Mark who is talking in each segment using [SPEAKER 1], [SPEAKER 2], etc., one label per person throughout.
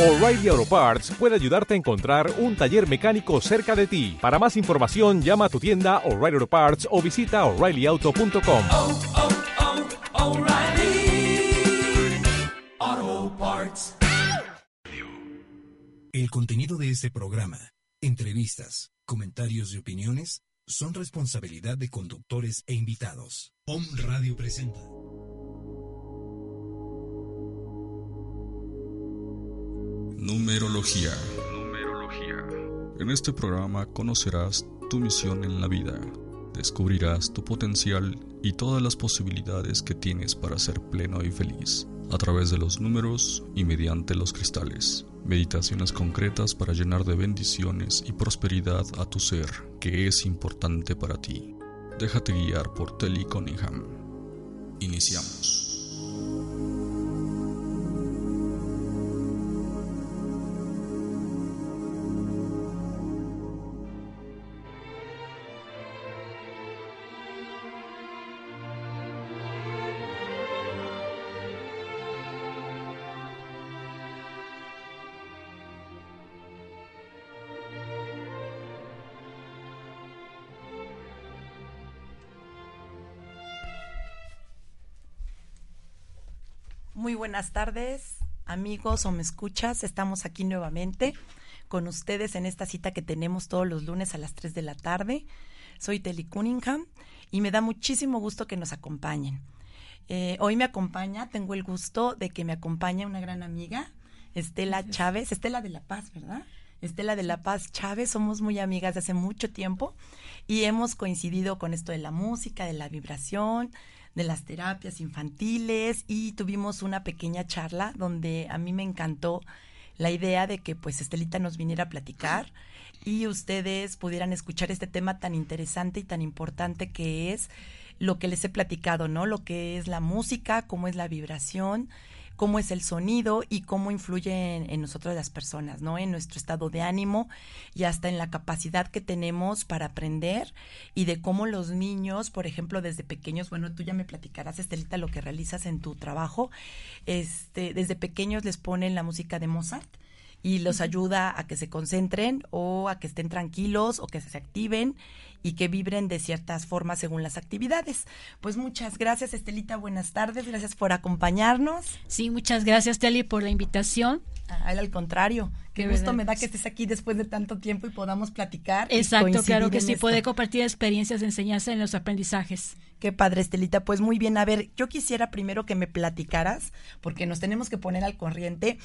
[SPEAKER 1] O'Reilly Auto Parts puede ayudarte a encontrar un taller mecánico cerca de ti. Para más información, llama a tu tienda O'Reilly Auto Parts o visita oreillyauto.com.
[SPEAKER 2] oh, oh, Parts.
[SPEAKER 3] El contenido de este programa, entrevistas, comentarios y opiniones son responsabilidad de conductores e invitados. Om Radio presenta.
[SPEAKER 4] Numerología. En este programa conocerás tu misión en la vida, descubrirás tu potencial y todas las posibilidades que tienes para ser pleno y feliz, a través de los números y mediante los cristales. Meditaciones concretas para llenar de bendiciones y prosperidad a tu ser, que es importante para ti. Déjate guiar por Telly Cunningham. Iniciamos.
[SPEAKER 5] Buenas tardes, amigos o me escuchas. Estamos aquí nuevamente con ustedes en esta cita que tenemos todos los lunes a las 3 de la tarde. Soy Telly Cunningham y me da muchísimo gusto que nos acompañen. Eh, hoy me acompaña, tengo el gusto de que me acompañe una gran amiga, Estela Chávez, Estela de la Paz, ¿verdad? Estela de la Paz Chávez, somos muy amigas de hace mucho tiempo y hemos coincidido con esto de la música, de la vibración, de las terapias infantiles y tuvimos una pequeña charla donde a mí me encantó la idea de que pues Estelita nos viniera a platicar y ustedes pudieran escuchar este tema tan interesante y tan importante que es lo que les he platicado, ¿no? Lo que es la música, cómo es la vibración, cómo es el sonido y cómo influye en, nosotros las personas, ¿no? En nuestro estado de ánimo y hasta en la capacidad que tenemos para aprender y de cómo los niños, por ejemplo, desde pequeños, bueno, tú ya me platicarás, Estelita, lo que realizas en tu trabajo, este, desde pequeños les ponen la música de Mozart y los ayuda a que se concentren o a que estén tranquilos o que se activen y que vibren de ciertas formas según las actividades. Pues muchas gracias, Estelita. Buenas tardes. Gracias por acompañarnos.
[SPEAKER 6] Sí, muchas gracias, Teli, por la invitación.
[SPEAKER 5] Ah, al contrario, qué gusto verdad. me da que estés aquí después de tanto tiempo y podamos platicar.
[SPEAKER 6] Exacto, claro que sí, puede compartir experiencias de enseñanza en los aprendizajes.
[SPEAKER 5] Qué padre, Estelita. Pues muy bien, a ver, yo quisiera primero que me platicaras, porque nos tenemos que poner al corriente.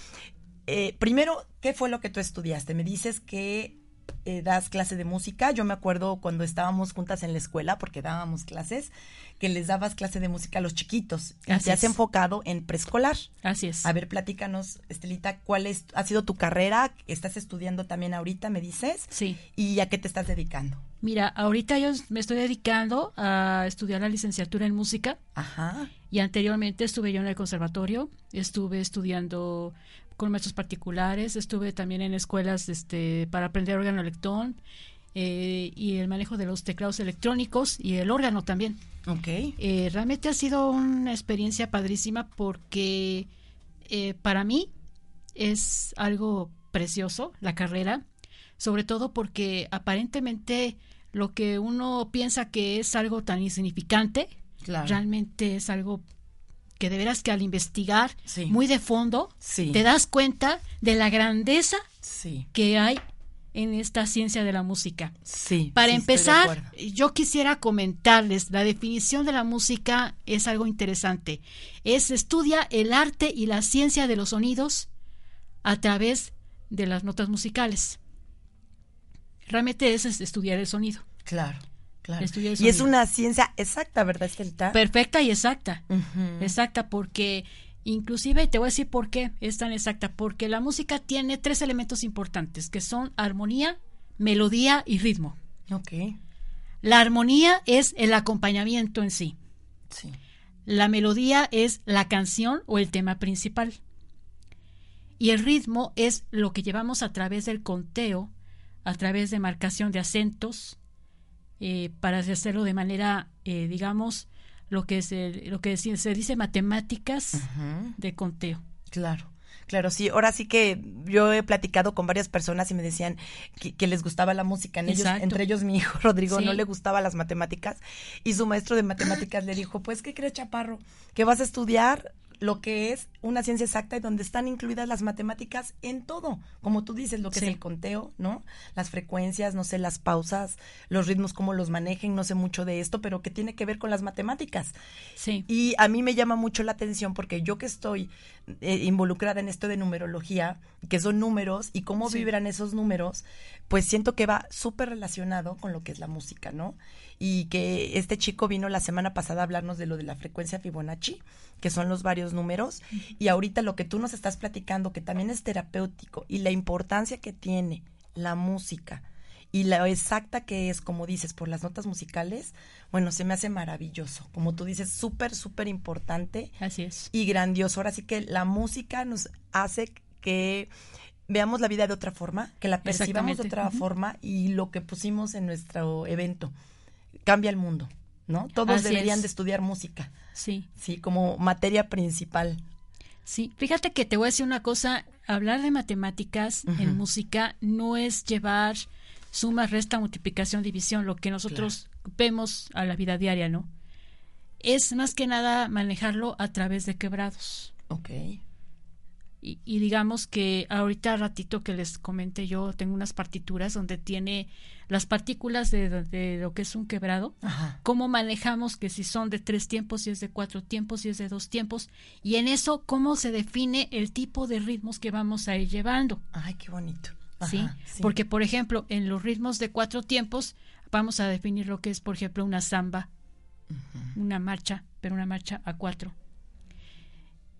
[SPEAKER 5] Eh, primero, ¿qué fue lo que tú estudiaste? Me dices que eh, das clase de música. Yo me acuerdo cuando estábamos juntas en la escuela, porque dábamos clases, que les dabas clase de música a los chiquitos. Así y te has enfocado en preescolar.
[SPEAKER 6] Así es.
[SPEAKER 5] A ver, platícanos, Estelita, ¿cuál es, ha sido tu carrera? ¿Estás estudiando también ahorita, me dices?
[SPEAKER 6] Sí.
[SPEAKER 5] ¿Y a qué te estás dedicando?
[SPEAKER 6] Mira, ahorita yo me estoy dedicando a estudiar la licenciatura en música.
[SPEAKER 5] Ajá.
[SPEAKER 6] Y anteriormente estuve yo en el conservatorio, estuve estudiando con maestros particulares, estuve también en escuelas este, para aprender órgano lectón eh, y el manejo de los teclados electrónicos y el órgano también.
[SPEAKER 5] Ok.
[SPEAKER 6] Eh, realmente ha sido una experiencia padrísima porque eh, para mí es algo precioso la carrera, sobre todo porque aparentemente lo que uno piensa que es algo tan insignificante,
[SPEAKER 5] claro.
[SPEAKER 6] realmente es algo que de veras que al investigar
[SPEAKER 5] sí.
[SPEAKER 6] muy de fondo
[SPEAKER 5] sí.
[SPEAKER 6] te das cuenta de la grandeza
[SPEAKER 5] sí.
[SPEAKER 6] que hay en esta ciencia de la música.
[SPEAKER 5] Sí.
[SPEAKER 6] Para empezar, yo quisiera comentarles la definición de la música es algo interesante. Es estudia el arte y la ciencia de los sonidos a través de las notas musicales. Realmente es estudiar el sonido.
[SPEAKER 5] Claro. Claro. Y es una ciencia exacta, ¿verdad, Estelita?
[SPEAKER 6] Perfecta y exacta. Uh -huh. Exacta, porque inclusive te voy a decir por qué es tan exacta. Porque la música tiene tres elementos importantes, que son armonía, melodía y ritmo.
[SPEAKER 5] Ok.
[SPEAKER 6] La armonía es el acompañamiento en sí.
[SPEAKER 5] Sí.
[SPEAKER 6] La melodía es la canción o el tema principal. Y el ritmo es lo que llevamos a través del conteo, a través de marcación de acentos, eh, para hacerlo de manera, eh, digamos, lo que, se, lo que se dice matemáticas uh -huh. de conteo.
[SPEAKER 5] Claro. Claro, sí. Ahora sí que yo he platicado con varias personas y me decían que, que les gustaba la música. En ellos, entre ellos mi hijo Rodrigo
[SPEAKER 6] Sí.
[SPEAKER 5] no le gustaba las matemáticas y su maestro de matemáticas le dijo, pues, ¿qué crees, Chaparro? Que vas a estudiar lo que es una ciencia exacta y donde están incluidas las matemáticas en todo. Como tú dices, lo que
[SPEAKER 6] Sí.
[SPEAKER 5] es el conteo, ¿no? Las frecuencias, no sé, las pausas, los ritmos, cómo los manejen, no sé mucho de esto, pero que tiene que ver con las matemáticas.
[SPEAKER 6] Sí.
[SPEAKER 5] Y a mí me llama mucho la atención porque yo que estoy eh, involucrada en esto de numerología, que son números y cómo
[SPEAKER 6] Sí.
[SPEAKER 5] vibran esos números, pues siento que va súper relacionado con lo que es la música, ¿no? Y que este chico vino la semana pasada a hablarnos de lo de la frecuencia Fibonacci, que son los varios números, y ahorita lo que tú nos estás platicando, que también es terapéutico, y la importancia que tiene la música y la exacta que es, como dices, por las notas musicales, bueno, se me hace maravilloso. Como tú dices, súper, súper importante
[SPEAKER 6] Así es.
[SPEAKER 5] y grandioso. Ahora sí que la música nos hace que veamos la vida de otra forma, que la percibamos de otra forma y lo que pusimos en nuestro evento cambia el mundo, ¿no? Todos
[SPEAKER 6] Así
[SPEAKER 5] deberían
[SPEAKER 6] es.
[SPEAKER 5] de estudiar música,
[SPEAKER 6] Sí.
[SPEAKER 5] sí, como materia principal.
[SPEAKER 6] Sí, fíjate que te voy a decir una cosa, hablar de matemáticas en música no es llevar suma, resta, multiplicación, división, lo que nosotros vemos a la vida diaria, ¿no? Es más que nada manejarlo a través de quebrados.
[SPEAKER 5] Ok.
[SPEAKER 6] Y, y digamos que ahorita ratito que les comenté yo, tengo unas partituras donde tiene las partículas de, de lo que es un quebrado,
[SPEAKER 5] Ajá.
[SPEAKER 6] cómo manejamos que si son de tres tiempos, si es de cuatro tiempos, si es de dos tiempos, y en eso cómo se define el tipo de ritmos que vamos a ir llevando,
[SPEAKER 5] Ay, qué bonito. Ajá, sí.
[SPEAKER 6] Porque, por ejemplo, en los ritmos de cuatro tiempos vamos a definir lo que es, por ejemplo, una samba, una marcha, pero una marcha a cuatro.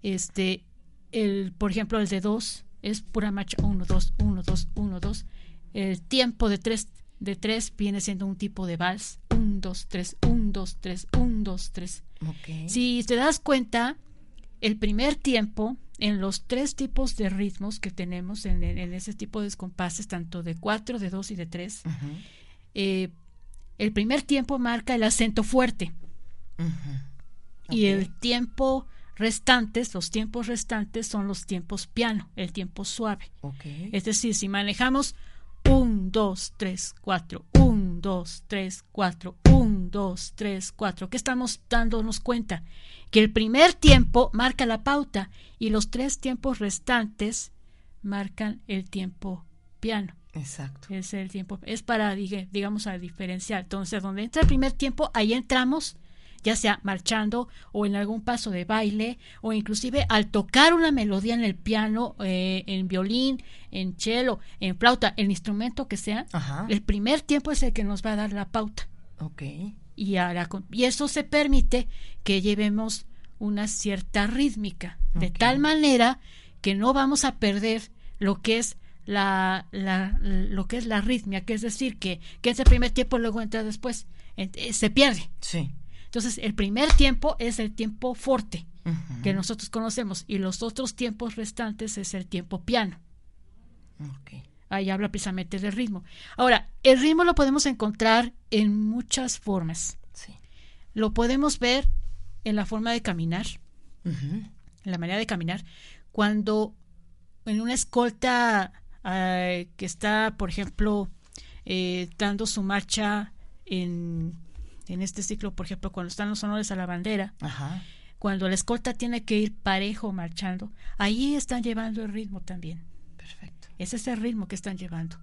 [SPEAKER 6] Este, el, por ejemplo, el de dos es pura marcha uno, dos, uno, dos, uno, dos. El tiempo de tres, de tres viene siendo un tipo de vals, un, dos, tres, un, dos, tres, un, dos, tres.
[SPEAKER 5] Ok.
[SPEAKER 6] Si te das cuenta, el primer tiempo, en los tres tipos de ritmos que tenemos en, en- ese tipo de compases, tanto de cuatro, de dos y de tres,
[SPEAKER 5] Ujú,
[SPEAKER 6] eh, el primer tiempo marca el acento fuerte y el tiempo restantes, los tiempos restantes son los tiempos piano, el tiempo suave.
[SPEAKER 5] Ok.
[SPEAKER 6] Es decir, si manejamos 1, 2, 3, 4, 1, 2, 3, 4, 1, 2, 3, 4, ¿qué estamos dándonos cuenta? Que el primer tiempo marca la pauta y los tres tiempos restantes marcan el tiempo piano.
[SPEAKER 5] Exacto.
[SPEAKER 6] Es el tiempo, es para, digamos, a diferenciar. Entonces, donde entra el primer tiempo, ahí entramos, ya sea marchando o en algún paso de baile, o inclusive al tocar una melodía en el piano, eh, en violín, en cello, en flauta, el instrumento que sea,
[SPEAKER 5] Ajá.
[SPEAKER 6] el primer tiempo es el que nos va a dar la pauta.
[SPEAKER 5] Ok.
[SPEAKER 6] Y, y eso se permite que llevemos una cierta rítmica, de tal manera que no vamos a perder lo que es la, la- lo que es la ritmia, que es decir, que, que ese primer tiempo luego entra después, eh, se pierde.
[SPEAKER 5] Sí.
[SPEAKER 6] Entonces, el primer tiempo es el tiempo fuerte que nosotros conocemos y los otros tiempos restantes es el tiempo piano. Ahí habla precisamente del ritmo. Ahora, el ritmo lo podemos encontrar en muchas formas.
[SPEAKER 5] Sí.
[SPEAKER 6] Lo podemos ver en la forma de caminar, en la manera de caminar, cuando en una escolta eh, que está, por ejemplo, eh, dando su marcha en, en este ciclo, por ejemplo, cuando están los honores a la bandera,
[SPEAKER 5] Ajá.
[SPEAKER 6] cuando la escolta tiene que ir parejo marchando, ahí están llevando el ritmo también.
[SPEAKER 5] Perfecto.
[SPEAKER 6] Ese es el ritmo que están llevando.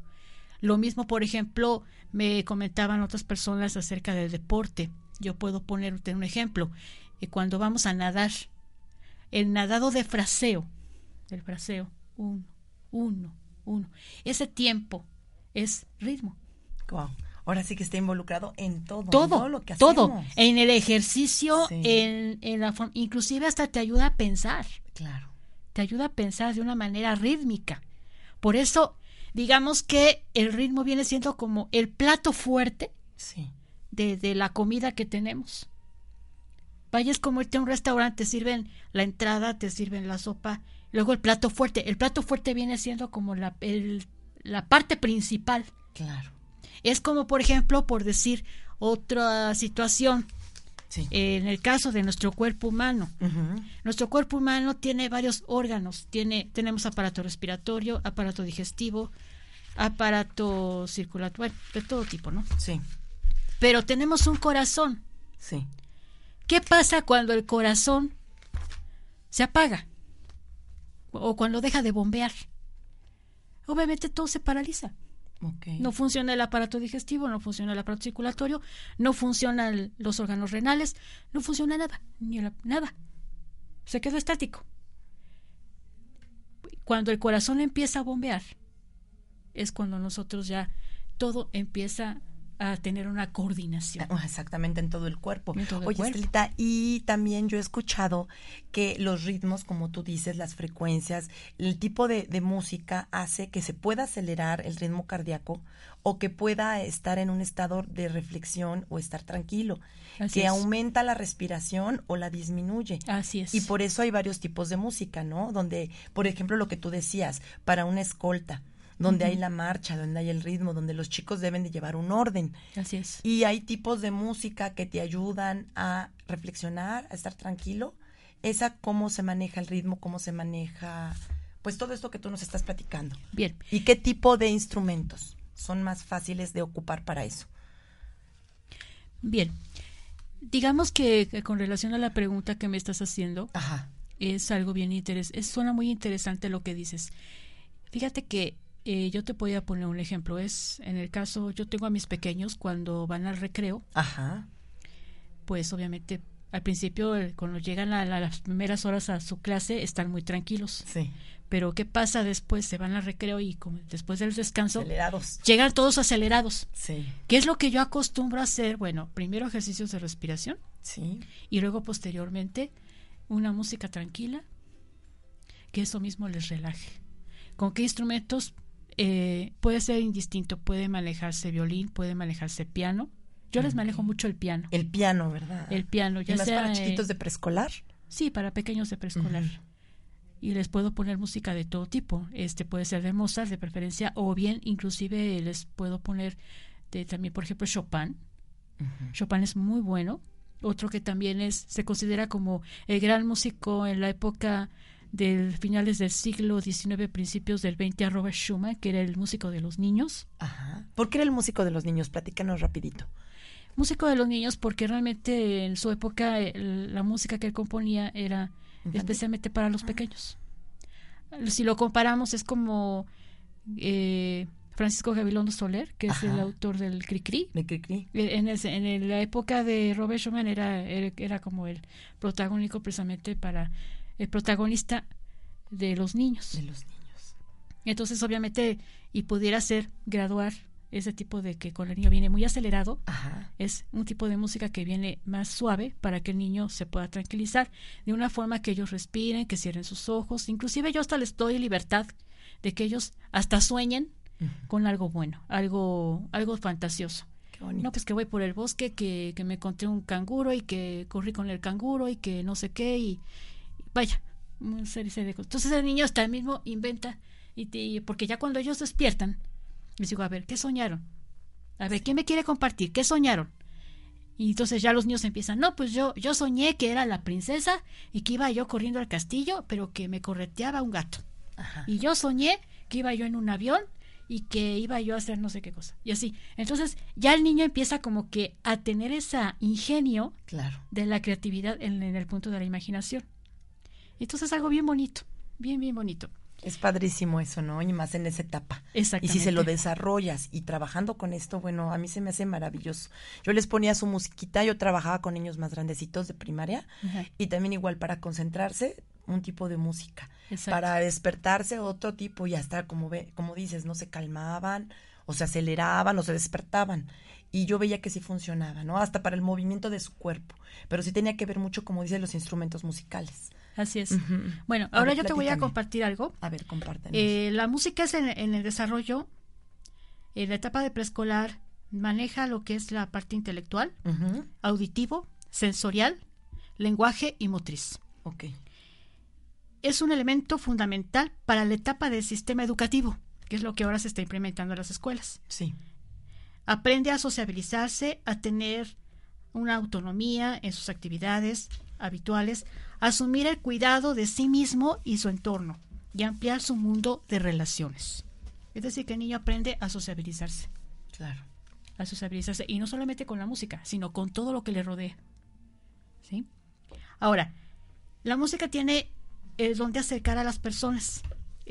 [SPEAKER 6] Lo mismo, por ejemplo, me comentaban otras personas acerca del deporte. Yo puedo ponerte un ejemplo. Eh, cuando vamos a nadar, el nadado de fraseo, el fraseo, uno, uno, uno. Ese tiempo es ritmo.
[SPEAKER 5] Wow. Ahora sí que está involucrado en todo. en
[SPEAKER 6] Todo,
[SPEAKER 5] lo que
[SPEAKER 6] todo.
[SPEAKER 5] hacemos.
[SPEAKER 6] En el ejercicio,
[SPEAKER 5] Sí.
[SPEAKER 6] en, en la forma, inclusive hasta te ayuda a pensar.
[SPEAKER 5] Claro.
[SPEAKER 6] te ayuda a pensar de una manera rítmica. Por eso, digamos que el ritmo viene siendo como el plato fuerte
[SPEAKER 5] Sí.
[SPEAKER 6] de, de la comida que tenemos. Vayas como irte a un restaurante, te sirven la entrada, te sirven la sopa, luego el plato fuerte. El plato fuerte viene siendo como la, el- la parte principal.
[SPEAKER 5] Claro.
[SPEAKER 6] Es como, por ejemplo, por decir otra situación,
[SPEAKER 5] Sí.
[SPEAKER 6] en el caso de nuestro cuerpo humano. Nuestro cuerpo humano tiene varios órganos. Tiene, tenemos aparato respiratorio, aparato digestivo, aparato circulatorio, de todo tipo, ¿no?
[SPEAKER 5] Sí,
[SPEAKER 6] Pero tenemos un corazón.
[SPEAKER 5] sí.
[SPEAKER 6] ¿Qué pasa cuando el corazón se apaga? O cuando deja de bombear. Obviamente todo se paraliza. No funciona el aparato digestivo, no funciona el aparato circulatorio, no funcionan los órganos renales, no funciona nada, ni nada. Se quedó estático. Cuando el corazón empieza a bombear, es cuando nosotros ya todo empieza a tener una coordinación.
[SPEAKER 5] Ah, Exactamente, en todo el cuerpo.
[SPEAKER 6] En todo el
[SPEAKER 5] Oye,
[SPEAKER 6] cuerpo.
[SPEAKER 5] Estelita, y también yo he escuchado que los ritmos, como tú dices, las frecuencias, el tipo de, de música hace que se pueda acelerar el ritmo cardíaco o que pueda estar en un estado de reflexión o estar tranquilo,
[SPEAKER 6] Así
[SPEAKER 5] que
[SPEAKER 6] es.
[SPEAKER 5] aumenta la respiración o la disminuye.
[SPEAKER 6] Así es.
[SPEAKER 5] Y por eso hay varios tipos de música, ¿no? Donde, por ejemplo, lo que tú decías, para una escolta, donde hay la marcha, donde hay el ritmo, donde los chicos deben de llevar un orden.
[SPEAKER 6] Así es.
[SPEAKER 5] Y hay tipos de música que te ayudan a reflexionar, a estar tranquilo. Esa cómo se maneja el ritmo, cómo se maneja, pues todo esto que tú nos estás platicando.
[SPEAKER 6] Bien.
[SPEAKER 5] ¿Y qué tipo de instrumentos son más fáciles de ocupar para eso?
[SPEAKER 6] Bien. Digamos que, que con relación a la pregunta que me estás haciendo,
[SPEAKER 5] Ajá.
[SPEAKER 6] es algo bien interesante. Suena muy interesante lo que dices. Fíjate que eh, yo te voy a poner un ejemplo. Es en el caso, yo tengo a mis pequeños cuando van al recreo,
[SPEAKER 5] Ajá.
[SPEAKER 6] pues obviamente al principio, cuando llegan a, la- las primeras horas a su clase, están muy tranquilos.
[SPEAKER 5] Sí.
[SPEAKER 6] Pero ¿qué pasa después? Se van al recreo y como después del descanso,
[SPEAKER 5] Acelerados.
[SPEAKER 6] llegan todos acelerados.
[SPEAKER 5] Sí.
[SPEAKER 6] ¿Qué es lo que yo acostumbro a hacer? Bueno, primero ejercicios de respiración
[SPEAKER 5] Sí.
[SPEAKER 6] y luego posteriormente una música tranquila que eso mismo les relaje. ¿Con qué instrumentos? Eh, puede ser indistinto, puede manejarse violín, puede manejarse piano. Yo les manejo mucho el piano.
[SPEAKER 5] El piano, ¿verdad?
[SPEAKER 6] El piano, ya
[SPEAKER 5] ¿Y más
[SPEAKER 6] sea
[SPEAKER 5] para chiquitos de preescolar?
[SPEAKER 6] Sí, para pequeños de preescolar. Y les puedo poner música de todo tipo. Este puede ser de Mozart de preferencia o bien inclusive les puedo poner de, también por ejemplo Chopin. Chopin es muy bueno. Otro que también es se considera como el gran músico en la época del finales del siglo XIX, principios del XX, a Robert Schumann, que era el músico de los niños.
[SPEAKER 5] Ajá. ¿Por qué era el músico de los niños? Platícanos rapidito.
[SPEAKER 6] Músico de los niños porque realmente en su época el- la música que él componía era
[SPEAKER 5] Infantil.
[SPEAKER 6] especialmente para los pequeños. Si lo comparamos es como eh, Francisco Gabilondo Soler, que es el autor del Cricri.
[SPEAKER 5] De Cricri.
[SPEAKER 6] Eh, En, ese- en el- la época de Robert Schumann era, era, era como el protagónico precisamente para el protagonista de los niños.
[SPEAKER 5] De los niños.
[SPEAKER 6] Entonces, obviamente, y pudiera ser graduar ese tipo de que con el niño viene muy acelerado,
[SPEAKER 5] Ajá.
[SPEAKER 6] es un tipo de música que viene más suave para que el niño se pueda tranquilizar de una forma que ellos respiren, que cierren sus ojos. Inclusive yo hasta les doy libertad de que ellos hasta sueñen con algo bueno, algo, algo fantasioso.
[SPEAKER 5] Qué bonito.
[SPEAKER 6] No, pues que voy por el bosque, que, que me encontré un canguro y que corrí con el canguro y que no sé qué y vaya, una serie, serie de cosas. Entonces el niño hasta mismo inventa y te- porque ya cuando ellos despiertan, les digo, a ver, ¿qué soñaron? A ver, ¿quién me quiere compartir? ¿Qué soñaron? Y entonces ya los niños empiezan, no, pues yo, yo soñé que era la princesa y que iba yo corriendo al castillo, pero que me correteaba un gato.
[SPEAKER 5] Ajá.
[SPEAKER 6] Y yo soñé que iba yo en un avión y que iba yo a hacer no sé qué cosa. Y así. Entonces ya el niño empieza como que a tener esa ingenio
[SPEAKER 5] Claro.
[SPEAKER 6] de la creatividad en, en el punto de la imaginación. Entonces es algo bien bonito, bien, bien bonito.
[SPEAKER 5] Es padrísimo eso, ¿no? Y más en esa etapa. Y
[SPEAKER 6] Exactamente.
[SPEAKER 5] si se lo desarrollas y trabajando con esto, bueno, a mí se me hace maravilloso. Yo les ponía su musiquita, yo trabajaba con niños más grandecitos de primaria y también igual para concentrarse un tipo de música,
[SPEAKER 6] Exacto.
[SPEAKER 5] para despertarse otro tipo y hasta como ve, como dices, no se calmaban o se aceleraban o se despertaban. Y yo veía que sí funcionaba, ¿no? Hasta para el movimiento de su cuerpo. Pero sí tenía que ver mucho, como dicen, los instrumentos musicales.
[SPEAKER 6] Así es. Bueno, ahora
[SPEAKER 5] ver,
[SPEAKER 6] yo te voy a compartir algo.
[SPEAKER 5] A ver, compártanos.
[SPEAKER 6] Eh, la música es en, en el desarrollo, en la etapa de preescolar, maneja lo que es la parte intelectual, auditivo, sensorial, lenguaje y motriz.
[SPEAKER 5] Ok.
[SPEAKER 6] Es un elemento fundamental para la etapa del sistema educativo, que es lo que ahora se está implementando en las escuelas.
[SPEAKER 5] Sí.
[SPEAKER 6] Aprende a sociabilizarse, a tener una autonomía en sus actividades habituales, asumir el cuidado de sí mismo y su entorno y ampliar su mundo de relaciones. Es decir, que el niño aprende a sociabilizarse,
[SPEAKER 5] Claro.
[SPEAKER 6] a sociabilizarse y no solamente con la música, sino con todo lo que le rodea. ¿Sí? Ahora, la música tiene el don de acercar a las personas,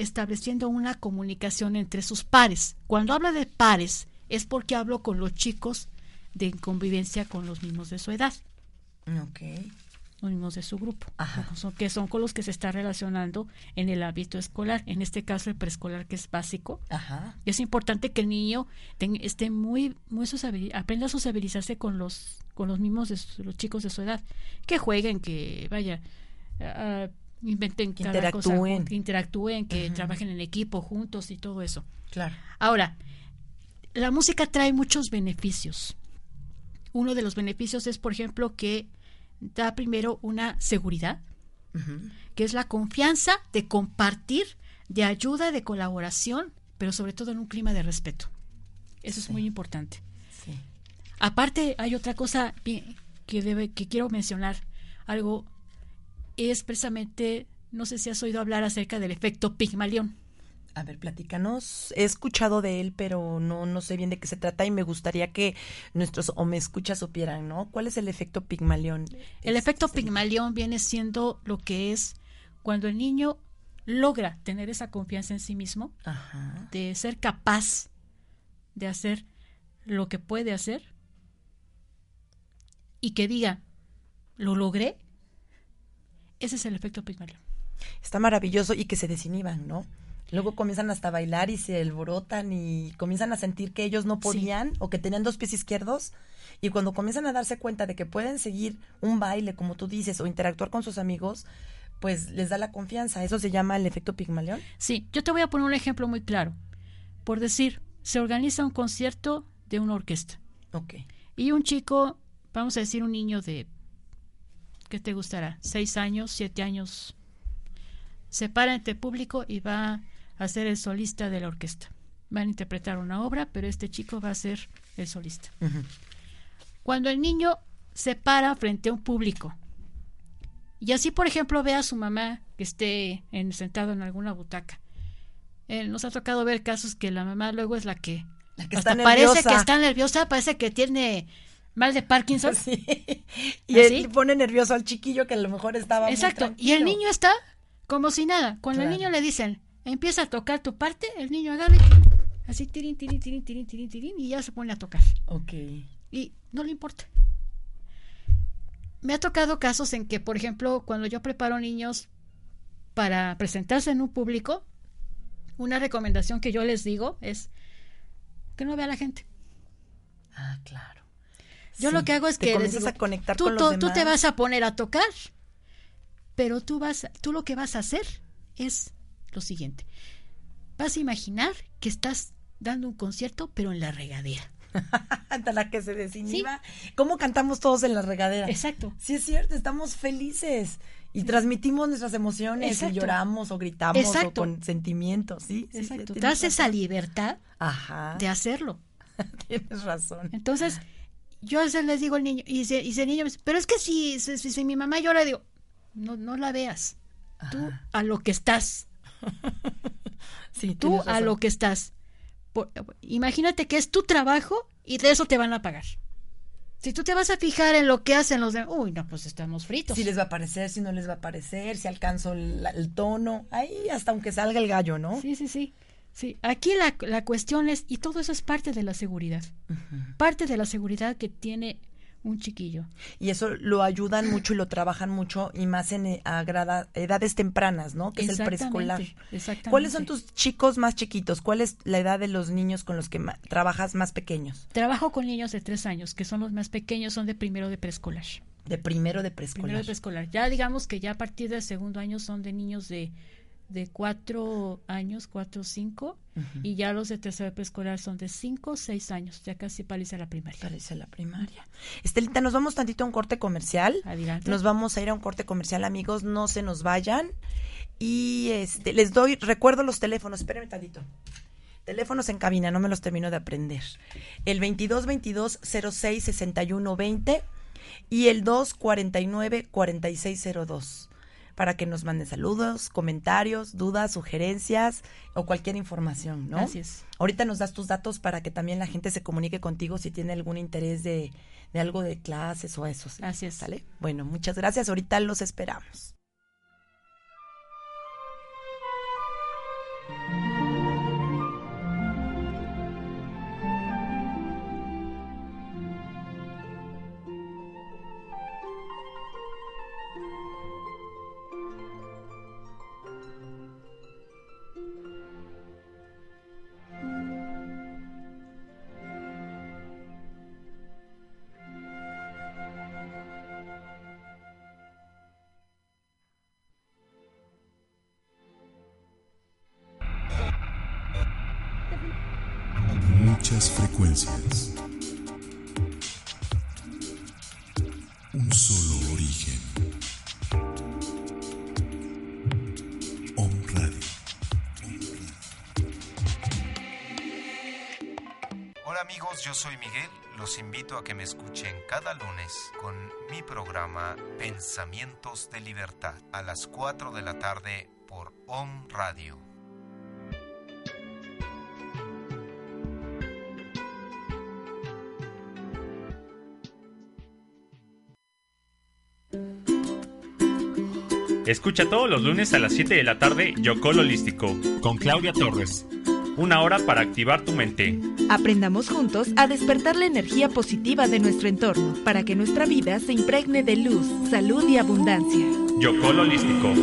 [SPEAKER 6] estableciendo una comunicación entre sus pares. Cuando habla de pares, es porque hablo con los chicos de convivencia con los mismos de su edad,
[SPEAKER 5] Ok.
[SPEAKER 6] los mismos de su grupo,
[SPEAKER 5] Ajá.
[SPEAKER 6] que son con los que se está relacionando en el ámbito escolar, en este caso el preescolar que es básico.
[SPEAKER 5] Ajá.
[SPEAKER 6] Es importante que el niño ten- esté muy, muy aprenda a sociabilizarse con los, con los mismos de su- los chicos de su edad, que jueguen, que vaya, ah, inventen
[SPEAKER 5] Que
[SPEAKER 6] cosa,
[SPEAKER 5] interactúen.
[SPEAKER 6] que interactúen, que trabajen en equipo juntos y todo eso.
[SPEAKER 5] Claro.
[SPEAKER 6] Ahora, la música trae muchos beneficios. Uno de los beneficios es, por ejemplo, que da primero una seguridad, que es la confianza de compartir, de ayuda, de colaboración, pero sobre todo en un clima de respeto. Eso es muy importante.
[SPEAKER 5] Sí.
[SPEAKER 6] Aparte, hay otra cosa que, debe, que quiero mencionar. Algo es precisamente, no sé si has oído hablar acerca del efecto Pigmalión.
[SPEAKER 5] A ver, platícanos. He escuchado de él, pero no, no sé bien de qué se trata y me gustaría que nuestros o me escuchas supieran, ¿no? ¿Cuál es el efecto Pigmalión?
[SPEAKER 6] El
[SPEAKER 5] Es-
[SPEAKER 6] efecto. Pigmalión viene siendo lo que es cuando el niño logra tener esa confianza en sí mismo,
[SPEAKER 5] Ajá.
[SPEAKER 6] de ser capaz de hacer lo que puede hacer y que diga, lo logré. Ese es el efecto Pigmalión.
[SPEAKER 5] Está maravilloso y que se desinhiban, ¿no? Luego comienzan hasta a bailar y se alborotan y comienzan a sentir que ellos no podían o que tenían dos pies izquierdos. Y cuando comienzan a darse cuenta de que pueden seguir un baile, como tú dices, o interactuar con sus amigos, pues les da la confianza. Eso se llama el efecto Pigmalión.
[SPEAKER 6] Sí, yo te voy a poner un ejemplo muy claro. Por decir, se organiza un concierto de una orquesta
[SPEAKER 5] Ok.
[SPEAKER 6] y un chico, vamos a decir un niño de, ¿qué te gustará? Seis años, siete años, se para ante público y va a ser el solista de la orquesta. Van a interpretar una obra, pero este chico va a ser el solista. Cuando el niño se para frente a un público y así, por ejemplo, ve a su mamá que esté en- sentado en alguna butaca. Eh, nos ha tocado ver casos que la mamá luego es la que,
[SPEAKER 5] La que
[SPEAKER 6] hasta
[SPEAKER 5] está
[SPEAKER 6] parece
[SPEAKER 5] nerviosa.
[SPEAKER 6] que está nerviosa, parece que tiene mal de Parkinson.
[SPEAKER 5] Sí. Y él pone nervioso al chiquillo que a lo mejor estaba muy
[SPEAKER 6] Exacto. Y el niño está como si nada. Cuando
[SPEAKER 5] Claro.
[SPEAKER 6] el niño le dicen, empieza a tocar tu parte, el niño agarra y así tirín, tirín, tirín, tirín, tirín, tirín, y ya se pone a tocar.
[SPEAKER 5] Ok.
[SPEAKER 6] y no le importa. Me ha tocado casos en que, por ejemplo, cuando yo preparo niños para presentarse en un público, una recomendación que yo les digo es que no vea a la gente.
[SPEAKER 5] Ah, claro.
[SPEAKER 6] Yo
[SPEAKER 5] Sí,
[SPEAKER 6] lo que hago es
[SPEAKER 5] te
[SPEAKER 6] que les
[SPEAKER 5] comienzas
[SPEAKER 6] digo,
[SPEAKER 5] a conectar
[SPEAKER 6] tú,
[SPEAKER 5] con los
[SPEAKER 6] tú-
[SPEAKER 5] demás.
[SPEAKER 6] tú te vas a poner a tocar, pero tú vas, tú lo que vas a hacer es lo siguiente: vas a imaginar que estás dando un concierto, pero en la regadera.
[SPEAKER 5] Hasta la que se desinhiba. ¿Cómo cantamos todos en la regadera?
[SPEAKER 6] Exacto.
[SPEAKER 5] Sí, es cierto, estamos felices y transmitimos nuestras emociones
[SPEAKER 6] Exacto.
[SPEAKER 5] y lloramos o gritamos
[SPEAKER 6] Exacto.
[SPEAKER 5] o con sentimientos, ¿sí? sí,
[SPEAKER 6] Exacto.
[SPEAKER 5] tienes
[SPEAKER 6] Das esa libertad
[SPEAKER 5] Ajá,
[SPEAKER 6] de hacerlo.
[SPEAKER 5] tienes razón.
[SPEAKER 6] Entonces, yo a veces les digo al niño, y si, y el niño me dice, pero es que si, si, si- mi mamá llora, digo, no, no la veas. Tú a lo que estás,
[SPEAKER 5] Sí,
[SPEAKER 6] tú a lo que estás. Por- imagínate que es tu trabajo y de eso te van a pagar. Si tú te vas a fijar en lo que hacen los demás, uy, no, pues estamos fritos.
[SPEAKER 5] Si les va a parecer, si no les va a parecer, si alcanzo el, el tono, ahí hasta aunque salga el gallo, ¿no?
[SPEAKER 6] Sí, sí, sí. Sí, aquí la, la cuestión es, y todo eso es parte de la seguridad, parte de la seguridad que tiene un chiquillo.
[SPEAKER 5] Y eso lo ayudan mucho y lo trabajan mucho y más en eh, a grada- edades tempranas, ¿no? Que es el preescolar.
[SPEAKER 6] exactamente.
[SPEAKER 5] ¿Cuáles son tus chicos más chiquitos? ¿Cuál es la edad de los niños con los que ma- trabajas más pequeños?
[SPEAKER 6] Trabajo con niños de tres años, que son los más pequeños, son de primero de preescolar.
[SPEAKER 5] De primero de
[SPEAKER 6] Primero
[SPEAKER 5] preescolar.
[SPEAKER 6] de preescolar. Ya digamos que ya a partir del segundo año son de niños de, de cuatro años, cuatro o cinco, y ya los de tercero preescolar son de cinco o seis años, ya casi a la primaria.
[SPEAKER 5] Parece la primaria. Estelita, nos vamos tantito a un corte comercial.
[SPEAKER 6] Adelante.
[SPEAKER 5] Nos vamos a ir a un corte comercial, amigos. No se nos vayan. Y este, les doy, recuerdo los teléfonos. Espérenme tantito. Teléfonos en cabina, no me los termino de aprender. El 22 22 06 61 20 y el 249-4602 para que nos manden saludos, comentarios, dudas, sugerencias o cualquier información, ¿no?
[SPEAKER 6] Así es.
[SPEAKER 5] Ahorita nos das tus datos para que también la gente se comunique contigo si tiene algún interés de, de algo de clases o eso. ¿sí?
[SPEAKER 6] Así es.
[SPEAKER 5] ¿Sale? Bueno, muchas gracias. Ahorita los esperamos.
[SPEAKER 3] Un solo origen. Om Radio.
[SPEAKER 7] Hola amigos, yo soy Miguel. Los invito a que me escuchen cada lunes con mi programa Pensamientos de Libertad a las 4 de la tarde por Om Radio.
[SPEAKER 8] Escucha todos los lunes a las 7 de la tarde Yocol Holístico con Claudia Torres. Una hora para activar tu mente.
[SPEAKER 9] Aprendamos juntos a despertar la energía positiva de nuestro entorno para que nuestra vida se impregne de luz, salud y abundancia.
[SPEAKER 8] Yocol Holístico.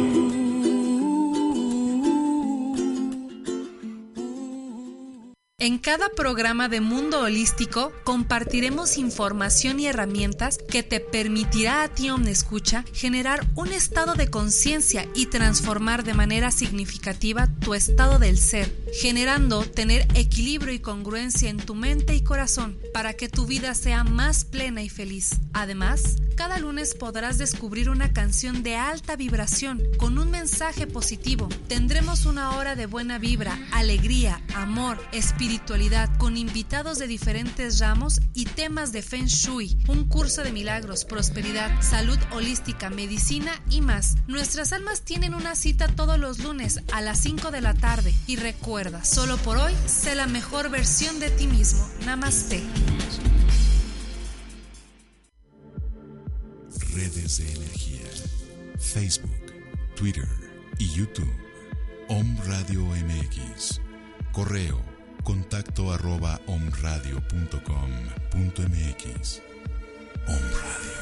[SPEAKER 10] Cada programa de Mundo Holístico compartiremos información y herramientas que te permitirá a ti, Omnescucha, generar un estado de conciencia y transformar de manera significativa tu estado del ser, generando tener equilibrio y congruencia en tu mente y corazón para que tu vida sea más plena y feliz. Además, cada lunes podrás descubrir una canción de alta vibración con un mensaje positivo. Tendremos una hora de buena vibra, alegría, amor, espiritualidad con invitados de diferentes ramos y temas de Feng Shui, un curso de milagros, prosperidad, salud holística, medicina y más. Nuestras almas tienen una cita todos los lunes a las 5 de la tarde y recuerda, solo por hoy, sé la mejor versión de ti mismo. Namaste.
[SPEAKER 3] Redes de energía. Facebook, Twitter y YouTube. Om Radio MX. Correo contacto arroba omradio.com.mx. Om Radio.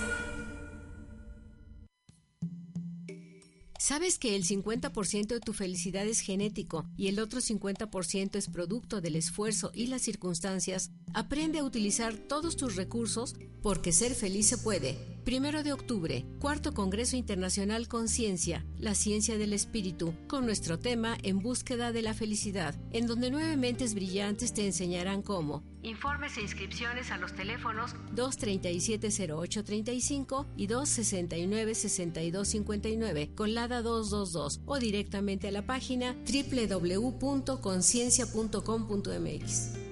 [SPEAKER 11] ¿Sabes que el 50% de tu felicidad es genético y el otro 50% es producto del esfuerzo y las circunstancias? Aprende a utilizar todos tus recursos porque ser feliz se puede. Primero de octubre, cuarto Congreso Internacional Conciencia, la ciencia del espíritu, con nuestro tema En búsqueda de la felicidad, en donde nueve mentes brillantes te enseñarán cómo. Informes e inscripciones a los teléfonos 237-0835 y 269-6259 con LADA 222 o directamente a la página www.conciencia.com.mx.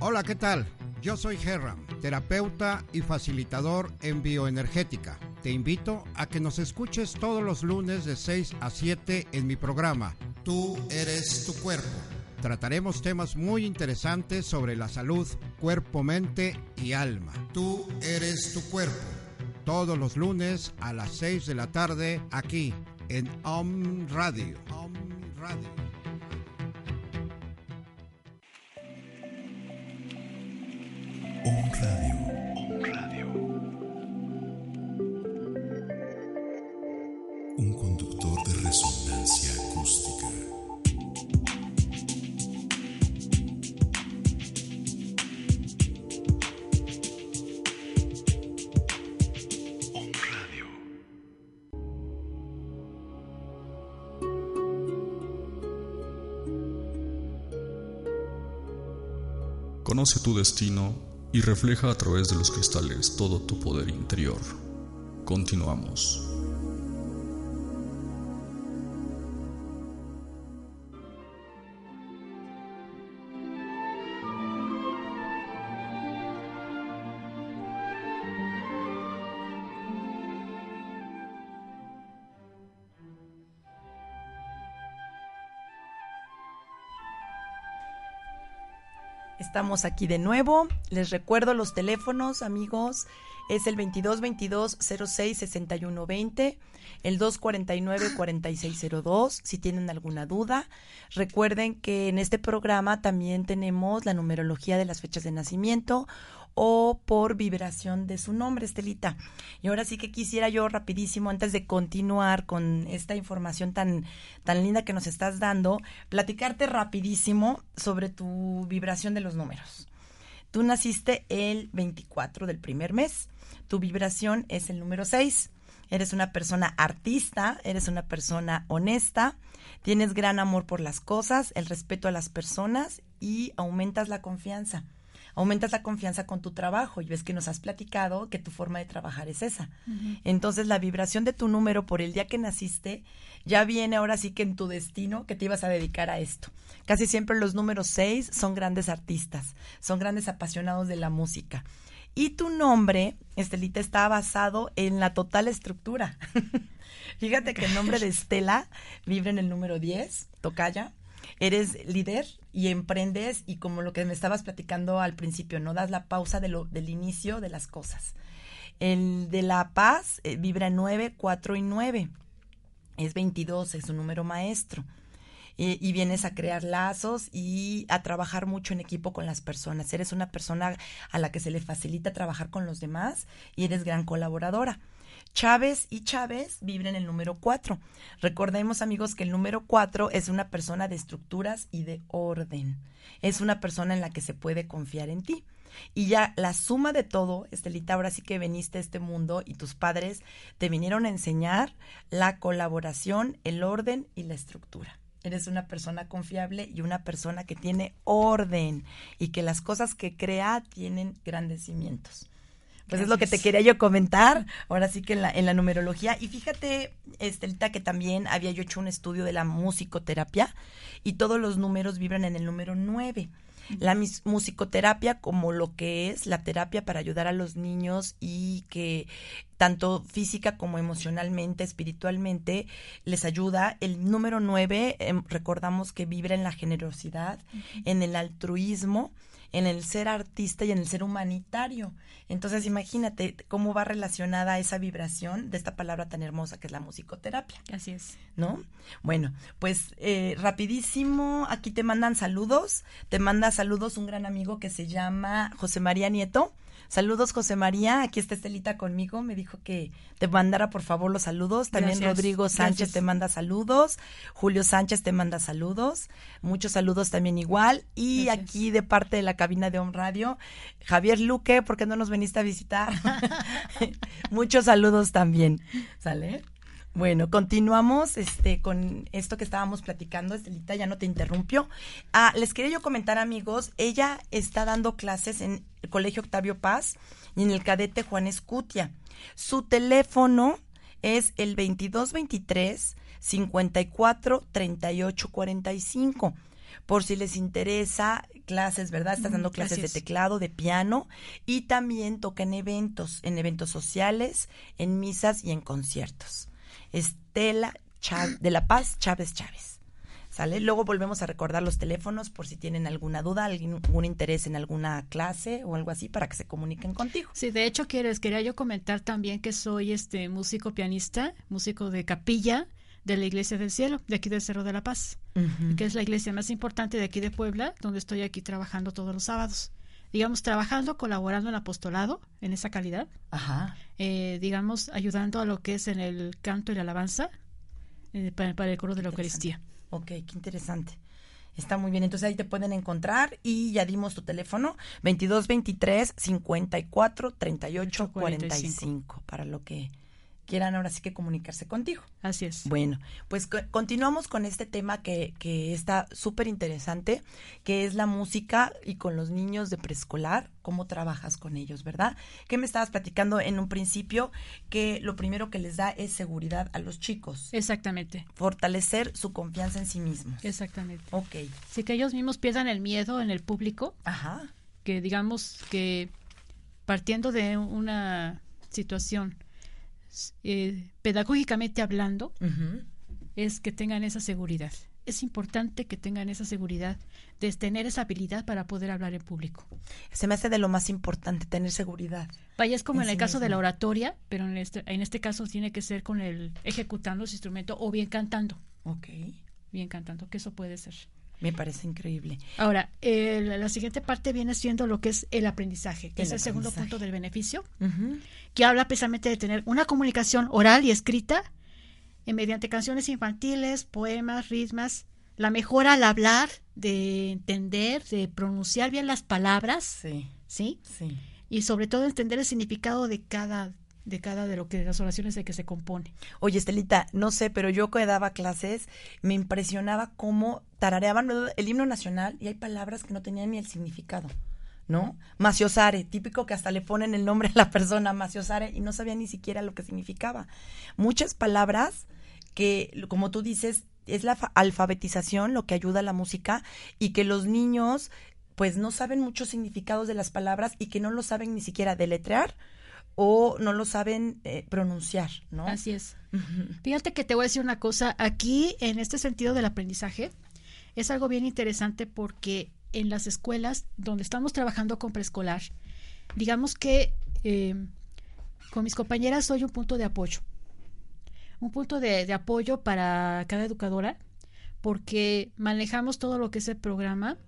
[SPEAKER 12] Hola, ¿qué tal? Yo soy Herram, terapeuta y facilitador en bioenergética. Te invito a que nos escuches todos los lunes de 6 a 7 en mi programa Tú eres tu cuerpo. Trataremos temas muy interesantes sobre la salud, cuerpo, mente y alma. Tú eres tu cuerpo. Todos los lunes a las 6 de la tarde aquí en Om Radio. Om Radio.
[SPEAKER 3] Om Radio.
[SPEAKER 4] Tu destino y refleja a través de los cristales todo tu poder interior. Continuamos.
[SPEAKER 5] Aquí de nuevo. Les recuerdo los teléfonos, amigos. Es el 22 22 06 61 20, el 249 4602. Si tienen alguna duda, recuerden que en este programa también tenemos la numerología de las fechas de nacimiento o por vibración de su nombre, Estelita. Y ahora sí que quisiera yo rapidísimo, antes de continuar con esta información tan, tan linda que nos estás dando, platicarte rapidísimo sobre tu vibración de los números. Tú naciste el 24 del primer mes, tu vibración es el número 6. Eres una persona artista, eres una persona honesta, tienes gran amor por las cosas, el respeto a las personas y aumentas la confianza aumentas la confianza con tu trabajo y ves que nos has platicado que tu forma de trabajar es esa. Entonces la vibración de tu número por el día que naciste ya viene ahora sí que en tu destino que te ibas a dedicar a esto. Casi siempre los números seis son grandes artistas, son grandes apasionados de la música. Y tu nombre, Estelita, está basado en la total estructura. Fíjate que el nombre de Estela vibra en el número 10, Tocaya, eres líder y emprendes y como lo que me estabas platicando al principio, no das la pausa de lo, del inicio de las cosas. El de la paz eh, vibra 9, 4 y 9. Es 22, es un número maestro. y vienes a crear lazos y a trabajar mucho en equipo con las personas. Eres una persona a la que se le facilita trabajar con los demás y eres gran colaboradora. Chávez y Chávez viven en el número 4. Recordemos, amigos, que el número 4 es una persona de estructuras y de orden. Es una persona en la que se puede confiar en ti. Y ya la suma de todo, Estelita, ahora sí que veniste a este mundo y tus padres te vinieron a enseñar la colaboración, el orden y la estructura. Eres una persona confiable y una persona que tiene orden y que las cosas que crea tienen grandes cimientos. Pues es lo que te quería yo comentar, ahora sí que en la, en la numerología. Y fíjate, Estelita, que también había yo hecho un estudio de la musicoterapia y todos los números vibran en el número 9. La musicoterapia como lo que es la terapia para ayudar a los niños y que tanto física como emocionalmente, espiritualmente, les ayuda. El número 9, em, recordamos que vibra en la generosidad, en el altruismo en el ser artista y en el ser humanitario. Entonces, imagínate cómo va relacionada esa vibración de esta palabra tan hermosa que es la musicoterapia.
[SPEAKER 6] Así es.
[SPEAKER 5] ¿No? Bueno, pues eh, rapidísimo, aquí te mandan saludos. Te manda saludos un gran amigo que se llama José María Nieto. Saludos, José María. Aquí está Estelita conmigo. Me dijo que te mandara por favor los saludos. También Rodrigo Sánchez te manda saludos. Julio Sánchez te manda saludos. Muchos saludos también igual. Y aquí de parte de la cabina de Home Radio, Javier Luque, ¿por qué no nos veniste a visitar? Muchos saludos también. ¿Sale? Bueno, continuamos este, con esto que estábamos platicando. Estelita ya no te interrumpió. Ah, les quería yo comentar, amigos, ella está dando clases en el Colegio Octavio Paz y en el cadete Juan Escutia. Su teléfono es el 2223 54 38 45 por si les interesa clases, ¿verdad? Estás dando clases de teclado, de piano y también toca en eventos, en eventos sociales, en misas y en conciertos. Estela de La Paz Chávez Chávez. ¿Sale? Luego volvemos a recordar los teléfonos por si tienen alguna duda, algún, interés en alguna clase o algo así para que se comuniquen contigo.
[SPEAKER 6] Sí, de hecho quieres, quería yo comentar también que soy este músico pianista, músico de capilla de la Iglesia del Cielo, de aquí del Cerro de la Paz, que es la iglesia más importante de aquí de Puebla, donde estoy aquí trabajando todos los sábados digamos, trabajando, colaborando en apostolado, en esa calidad.
[SPEAKER 5] Ajá.
[SPEAKER 6] Eh, digamos, ayudando a lo que es en el canto y la alabanza eh, para, el coro de la Eucaristía.
[SPEAKER 5] Ok, qué interesante. Está muy bien, entonces ahí te pueden encontrar y ya dimos tu teléfono 2223 54 38 45 para lo que quieran ahora sí que comunicarse contigo.
[SPEAKER 6] Así es.
[SPEAKER 5] Bueno, pues continuamos con este tema que, que está súper interesante, que es la música y con los niños de preescolar, cómo trabajas con ellos, ¿verdad? Que me estabas platicando en un principio que lo primero que les da es seguridad a los chicos.
[SPEAKER 6] Exactamente.
[SPEAKER 5] Fortalecer su confianza en sí mismos.
[SPEAKER 6] Exactamente.
[SPEAKER 5] Ok.
[SPEAKER 6] Sí, que ellos mismos pierdan el miedo en el público.
[SPEAKER 5] Ajá.
[SPEAKER 6] Que digamos que partiendo de una situación eh, pedagógicamente hablando, es que tengan esa seguridad es importante que tengan esa seguridad de tener esa habilidad para poder hablar en público.
[SPEAKER 5] Se me hace de lo más importante tener seguridad.
[SPEAKER 6] Vaya, es como en,
[SPEAKER 5] En
[SPEAKER 6] el
[SPEAKER 5] sí
[SPEAKER 6] caso de la oratoria, pero en este, en este caso tiene que ser con el ejecutando su instrumento o bien cantando.
[SPEAKER 5] Ok.
[SPEAKER 6] Bien cantando, que eso puede ser.
[SPEAKER 5] Me parece increíble.
[SPEAKER 6] Ahora, eh, la, siguiente parte viene siendo lo que es el aprendizaje, que
[SPEAKER 5] El
[SPEAKER 6] es el segundo punto del beneficio, que habla precisamente de tener una comunicación oral y escrita eh, mediante canciones infantiles, poemas, ritmas, la mejora al hablar, de entender, de pronunciar bien las palabras,
[SPEAKER 5] Sí,
[SPEAKER 6] ¿sí?
[SPEAKER 5] sí.
[SPEAKER 6] Y sobre todo entender el significado de cada de cada de lo que de las oraciones de que se compone.
[SPEAKER 5] Oye, Estelita, no sé, pero yo que daba clases, me impresionaba cómo tarareaban el himno nacional y hay palabras que no tenían ni el significado, ¿no? Maciosare, típico que hasta le ponen el nombre a la persona, Maciosare, y no sabía ni siquiera lo que significaba. Muchas palabras que, como tú dices, es la fa- alfabetización lo que ayuda a la música y que los niños pues no saben muchos significados de las palabras y que no lo saben ni siquiera deletrear o no lo saben eh, pronunciar, ¿no?
[SPEAKER 6] Así es. Fíjate que te voy a decir una cosa, aquí en este sentido del aprendizaje es algo bien interesante porque en las escuelas donde estamos trabajando con preescolar, digamos que eh, con mis compañeras soy un punto de apoyo, un punto de, de apoyo para cada educadora porque manejamos todo lo que es el programa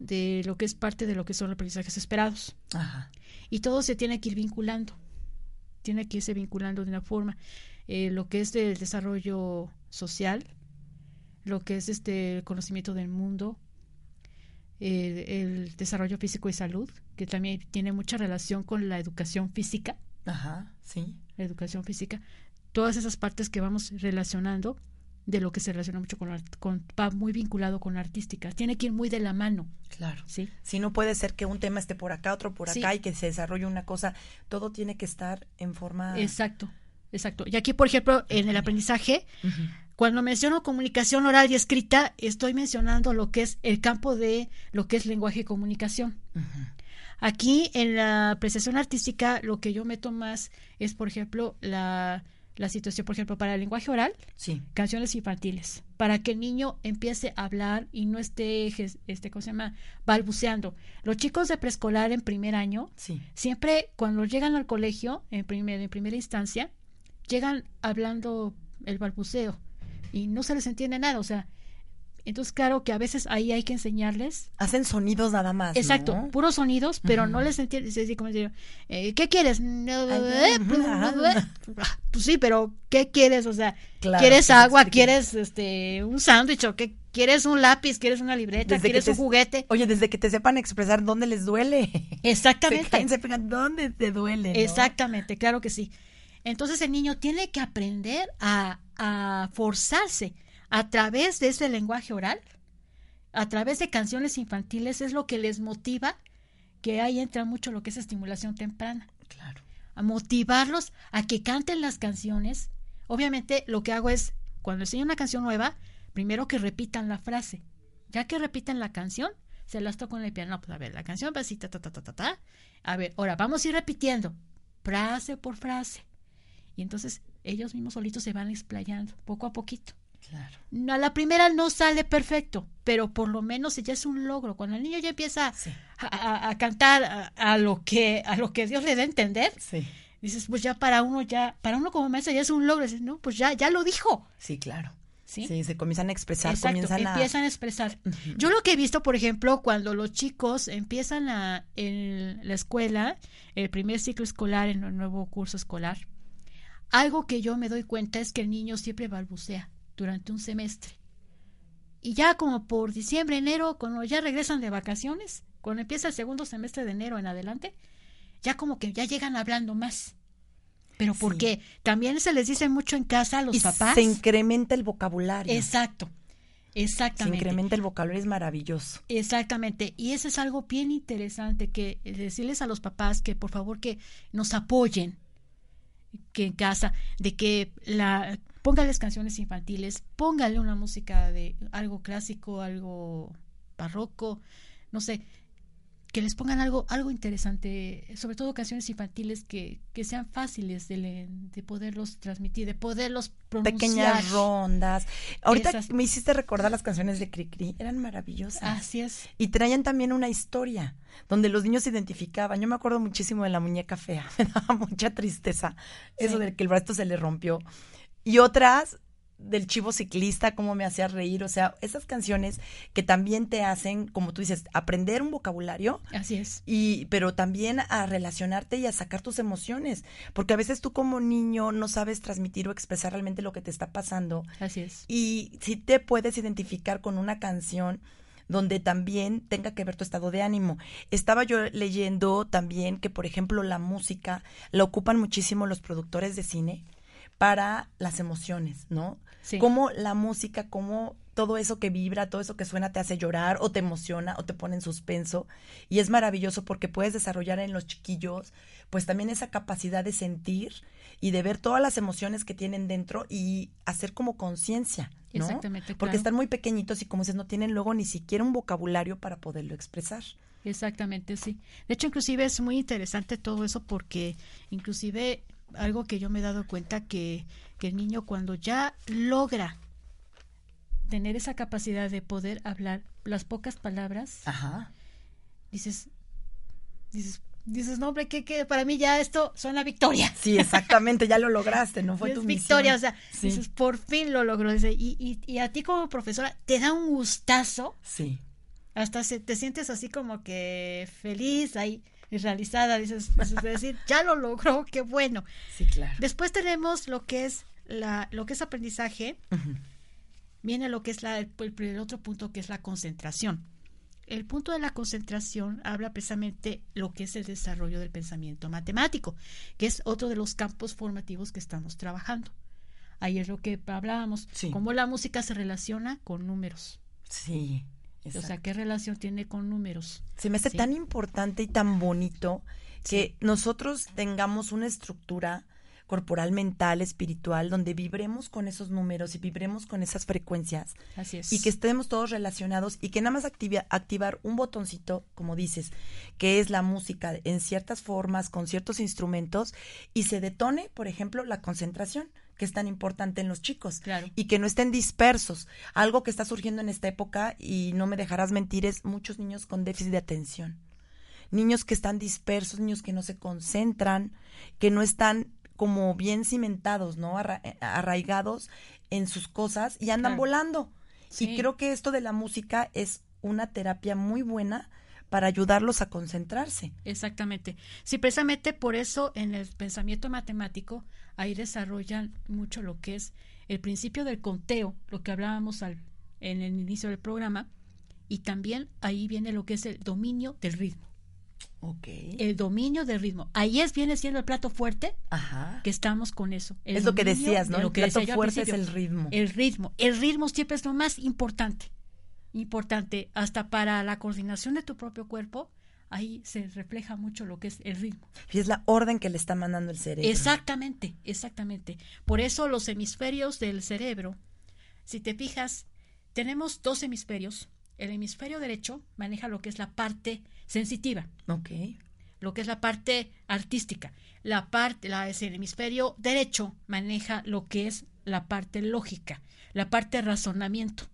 [SPEAKER 6] de lo que es parte de lo que son los aprendizajes esperados
[SPEAKER 5] Ajá.
[SPEAKER 6] y todo se tiene que ir vinculando tiene que irse vinculando de una forma eh, lo que es del desarrollo social lo que es este el conocimiento del mundo eh, el desarrollo físico y salud que también tiene mucha relación con la educación física
[SPEAKER 5] Ajá, sí.
[SPEAKER 6] la educación física todas esas partes que vamos relacionando de lo que se relaciona mucho con, con va muy vinculado con la artística tiene que ir muy de la mano
[SPEAKER 5] Claro.
[SPEAKER 6] sí
[SPEAKER 5] Si no puede ser que un tema esté por acá, otro por
[SPEAKER 6] Sí.
[SPEAKER 5] acá y que se desarrolle una cosa, todo tiene que estar en forma
[SPEAKER 6] exacto exacto y aquí por ejemplo en el aprendizaje. Cuando menciono comunicación oral y escrita, estoy mencionando lo que es el campo de lo que es lenguaje y comunicación. Aquí en la apreciación artística, lo que yo meto más es, por ejemplo, la, la situación, por ejemplo, para el lenguaje oral,
[SPEAKER 5] Sí.
[SPEAKER 6] canciones infantiles, para que el niño empiece a hablar y no esté, este, ¿cómo se llama?, balbuceando. Los chicos de preescolar en primer año,
[SPEAKER 5] Sí.
[SPEAKER 6] siempre cuando llegan al colegio, en, primer, en primera instancia, llegan hablando el balbuceo y no se les entiende nada, o sea, entonces claro que a veces ahí hay que enseñarles.
[SPEAKER 5] Hacen sonidos nada más. ¿no?
[SPEAKER 6] Exacto, puros sonidos, pero no les entiendes, así como decir, eh, ¿qué quieres? Pues sí, pero ¿qué quieres? O sea,
[SPEAKER 5] Claro,
[SPEAKER 6] ¿quieres agua? ¿Quieres este un sándwich o qué? ¿Quieres un lápiz? ¿Quieres una libreta?
[SPEAKER 5] Desde
[SPEAKER 6] ¿Quieres
[SPEAKER 5] te-
[SPEAKER 6] un juguete?
[SPEAKER 5] Oye, desde que te sepan expresar dónde les duele.
[SPEAKER 6] Exactamente.
[SPEAKER 5] Se caen, se pegan, ¿dónde te duele? no?
[SPEAKER 6] Exactamente, claro que sí. Entonces el niño tiene que aprender a, a forzarse a través de ese lenguaje oral, a través de canciones infantiles, es lo que les motiva, que ahí entra mucho lo que es estimulación temprana,
[SPEAKER 5] Claro.
[SPEAKER 6] a motivarlos a que canten las canciones. Obviamente lo que hago es, cuando enseño una canción nueva, primero que repitan la frase. Ya que repiten la canción, se las toco en el piano. Pues a ver, la canción va así, ta, ta, ta, ta, ta, ta. A ver, ahora vamos a ir repitiendo, frase por frase. Y entonces ellos mismos solitos se van explayando, poco a poquito.
[SPEAKER 5] Claro.
[SPEAKER 6] No, a la primera no sale perfecto, pero por lo menos ya es un logro. Cuando el niño ya empieza
[SPEAKER 5] Sí.
[SPEAKER 6] a, a- a cantar a, a lo que a lo que Dios le da a entender,
[SPEAKER 5] Sí.
[SPEAKER 6] dices, pues ya para uno ya, para uno como maestro ya es un logro, dices, no, pues ya, ya lo dijo.
[SPEAKER 5] Sí, claro.
[SPEAKER 6] ¿Sí?
[SPEAKER 5] Sí, se comienzan a expresar,
[SPEAKER 6] Exacto,
[SPEAKER 5] comienzan a...
[SPEAKER 6] empiezan a expresar. Yo lo que he visto, por ejemplo, cuando los chicos empiezan a, en la escuela, el primer ciclo escolar, en el nuevo curso escolar, algo que yo me doy cuenta es que el niño siempre balbucea durante un semestre. Y ya como por diciembre, enero, cuando ya regresan de vacaciones, cuando empieza el segundo semestre de enero en adelante, ya como que ya llegan hablando más. Pero
[SPEAKER 5] Sí.
[SPEAKER 6] porque también se les dice mucho en casa a los
[SPEAKER 5] y
[SPEAKER 6] papás.
[SPEAKER 5] se incrementa el vocabulario.
[SPEAKER 6] Exacto.
[SPEAKER 5] Se
[SPEAKER 6] Exactamente.
[SPEAKER 5] incrementa el vocabulario, es maravilloso.
[SPEAKER 6] Exactamente, y eso es algo bien interesante que decirles a los papás que por favor que nos apoyen que en casa, de que la póngales canciones infantiles, póngale una música de algo clásico, algo barroco, no sé, que les pongan algo, algo interesante, sobre todo canciones infantiles que, que sean fáciles de, le- de poderlos transmitir, de poderlos pronunciar.
[SPEAKER 5] Pequeñas rondas. Ahorita
[SPEAKER 6] Esas-
[SPEAKER 5] me hiciste recordar las canciones de Cricri, eran maravillosas.
[SPEAKER 6] Así es.
[SPEAKER 5] Y traían también una historia donde los niños se identificaban. Yo me acuerdo muchísimo de la muñeca fea, me daba mucha tristeza eso
[SPEAKER 6] Sí.
[SPEAKER 5] de que el brazo se le rompió. Y otras del chivo ciclista, cómo me hacía reír, o sea, esas canciones que también te hacen, como tú dices, aprender un vocabulario,
[SPEAKER 6] Así es.
[SPEAKER 5] y pero también a relacionarte y a sacar tus emociones, porque a veces tú como niño no sabes transmitir o expresar realmente lo que te está pasando
[SPEAKER 6] Así es.
[SPEAKER 5] y si te puedes identificar con una canción donde también tenga que ver tu estado de ánimo. Estaba yo leyendo también que, por ejemplo, la música la ocupan muchísimo los productores de cine para las emociones, ¿no?
[SPEAKER 6] Sí.
[SPEAKER 5] Como la música, como todo eso que vibra, todo eso que suena te hace llorar o te emociona o te pone en suspenso. Y es maravilloso porque puedes desarrollar en los chiquillos pues también esa capacidad de sentir y de ver todas las emociones que tienen dentro y hacer como conciencia, ¿no?
[SPEAKER 6] Exactamente,
[SPEAKER 5] Porque
[SPEAKER 6] claro.
[SPEAKER 5] están muy pequeñitos y como dices, no tienen luego ni siquiera un vocabulario para poderlo expresar.
[SPEAKER 6] Exactamente, sí. De hecho, inclusive es muy interesante todo eso porque inclusive algo que yo me he dado cuenta que, que el niño cuando ya logra tener esa capacidad de poder hablar las pocas palabras,
[SPEAKER 5] Ajá.
[SPEAKER 6] dices, dices, dices, no hombre, que, que para mí ya esto suena victoria.
[SPEAKER 5] Sí, exactamente, ya lo lograste, no fue
[SPEAKER 6] Es
[SPEAKER 5] tu
[SPEAKER 6] victoria,
[SPEAKER 5] misión.
[SPEAKER 6] o sea,
[SPEAKER 5] Sí.
[SPEAKER 6] dices, por fin lo logró. Dice, y, y, y a ti como profesora te da un gustazo,
[SPEAKER 5] Sí.
[SPEAKER 6] hasta se, te sientes así como que feliz ahí y realizada, dices, dices, de decir, ya lo logró, qué bueno.
[SPEAKER 5] Sí, claro.
[SPEAKER 6] Después tenemos lo que es la, lo que es aprendizaje, viene lo que es la, el, el otro punto que es la concentración. El punto de la concentración habla precisamente lo que es el desarrollo del pensamiento matemático, que es otro de los campos formativos que estamos trabajando. Ahí es lo que hablábamos,
[SPEAKER 5] Sí.
[SPEAKER 6] cómo la música se relaciona con números.
[SPEAKER 5] Sí.
[SPEAKER 6] O sea, qué relación tiene con números.
[SPEAKER 5] Se me hace
[SPEAKER 6] Sí.
[SPEAKER 5] tan importante y tan bonito que nosotros tengamos una estructura corporal, mental, espiritual, donde vibremos con esos números y vibremos con esas frecuencias
[SPEAKER 6] Así es.
[SPEAKER 5] y que estemos todos relacionados y que nada más activa- activar un botoncito, como dices, que es la música en ciertas formas, con ciertos instrumentos, y se detone, por ejemplo, la concentración que es tan importante en los chicos
[SPEAKER 6] Claro.
[SPEAKER 5] y que no estén dispersos. Algo que está surgiendo en esta época y no me dejarás mentir es muchos niños con déficit de atención. Niños que están dispersos, niños que no se concentran, que no están como bien cimentados, ¿no? Arra- eh, arraigados en sus cosas y andan
[SPEAKER 6] Claro.
[SPEAKER 5] volando.
[SPEAKER 6] Sí.
[SPEAKER 5] Y creo que esto de la música es una terapia muy buena para ayudarlos a concentrarse.
[SPEAKER 6] Exactamente. Sí, precisamente por eso en el pensamiento matemático ahí desarrollan mucho lo que es el principio del conteo, lo que hablábamos al, en el inicio del programa, y también ahí viene lo que es el dominio del ritmo.
[SPEAKER 5] Ok.
[SPEAKER 6] El dominio del ritmo. Ahí es viene siendo el plato fuerte
[SPEAKER 5] Ajá.
[SPEAKER 6] que estamos con eso. El
[SPEAKER 5] Es lo que decías, ¿no?
[SPEAKER 6] de
[SPEAKER 5] El
[SPEAKER 6] Lo que
[SPEAKER 5] plato fuerte es el ritmo.
[SPEAKER 6] El ritmo. El ritmo siempre es lo más importante. Importante. Hasta para la coordinación de tu propio cuerpo, ahí se refleja mucho lo que es el ritmo.
[SPEAKER 5] Y es la orden que le está mandando el cerebro.
[SPEAKER 6] Exactamente, exactamente. Por eso los hemisferios del cerebro, si te fijas, tenemos dos hemisferios. El hemisferio derecho maneja lo que es la parte sensitiva,
[SPEAKER 5] Ok.
[SPEAKER 6] lo que es la parte artística. La parte, la, es el hemisferio derecho maneja lo que es la parte lógica, la parte razonamiento.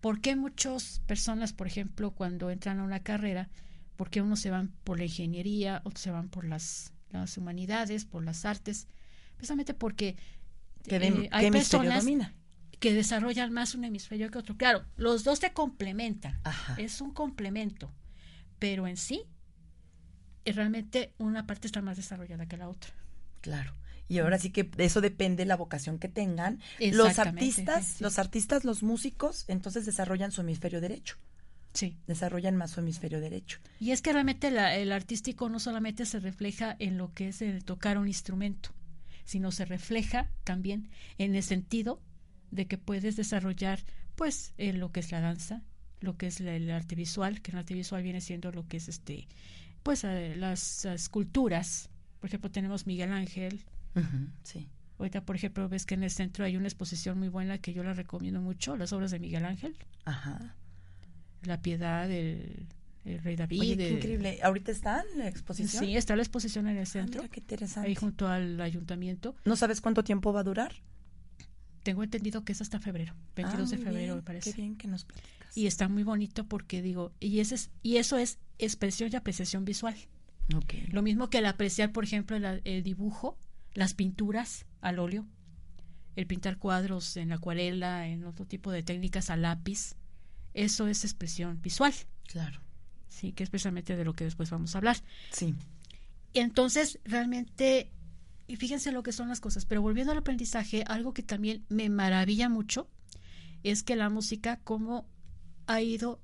[SPEAKER 6] ¿Por qué muchas personas, por ejemplo, cuando entran a una carrera, por qué unos se van por la ingeniería, otros se van por las, las humanidades, por las artes? Precisamente porque
[SPEAKER 5] ¿Qué, de-
[SPEAKER 6] eh, hay personas
[SPEAKER 5] domina?
[SPEAKER 6] que desarrollan más un hemisferio que otro. Claro, los dos se complementan,
[SPEAKER 5] Ajá.
[SPEAKER 6] es un complemento, pero en sí, eh, realmente una parte está más desarrollada que la otra.
[SPEAKER 5] Claro. Y ahora sí que de eso depende la vocación que tengan. Los artistas,
[SPEAKER 6] sí, sí.
[SPEAKER 5] los artistas, los músicos, entonces desarrollan su hemisferio derecho.
[SPEAKER 6] Sí.
[SPEAKER 5] Desarrollan más su hemisferio derecho.
[SPEAKER 6] Y es que realmente la- el artístico no solamente se refleja en lo que es el tocar un instrumento, sino se refleja también en el sentido de que puedes desarrollar pues eh, lo que es la danza, lo que es la- el arte visual, que el arte visual viene siendo lo que es este pues eh, las esculturas. Por ejemplo, tenemos Miguel Ángel.
[SPEAKER 5] Sí.
[SPEAKER 6] Ahorita, por ejemplo, ves que en el centro hay una exposición muy buena que yo la recomiendo mucho, las obras de Miguel Ángel.
[SPEAKER 5] Ajá.
[SPEAKER 6] La piedad, el, el rey David.
[SPEAKER 5] Oye, qué increíble. ¿Ahorita está en la exposición?
[SPEAKER 6] Sí, está la exposición en el
[SPEAKER 5] Ah,
[SPEAKER 6] centro,
[SPEAKER 5] mira, qué interesante.
[SPEAKER 6] ahí junto al ayuntamiento.
[SPEAKER 5] ¿No sabes cuánto tiempo va a durar?
[SPEAKER 6] Tengo entendido que es hasta febrero, 22
[SPEAKER 5] Ah,
[SPEAKER 6] de febrero
[SPEAKER 5] bien,
[SPEAKER 6] me parece.
[SPEAKER 5] Qué bien que nos platicas.
[SPEAKER 6] Y está muy bonito porque digo, y ese es, y eso es expresión y apreciación visual.
[SPEAKER 5] Ok.
[SPEAKER 6] Lo mismo que el apreciar, por ejemplo, el, el dibujo, las pinturas al óleo, el pintar cuadros en acuarela, en otro tipo de técnicas a lápiz, eso es expresión visual.
[SPEAKER 5] Claro.
[SPEAKER 6] Sí, que es precisamente de lo que después vamos a hablar.
[SPEAKER 5] Sí.
[SPEAKER 6] Entonces, realmente, y fíjense lo que son las cosas, pero volviendo al aprendizaje, algo que también me maravilla mucho es que la música como ha ido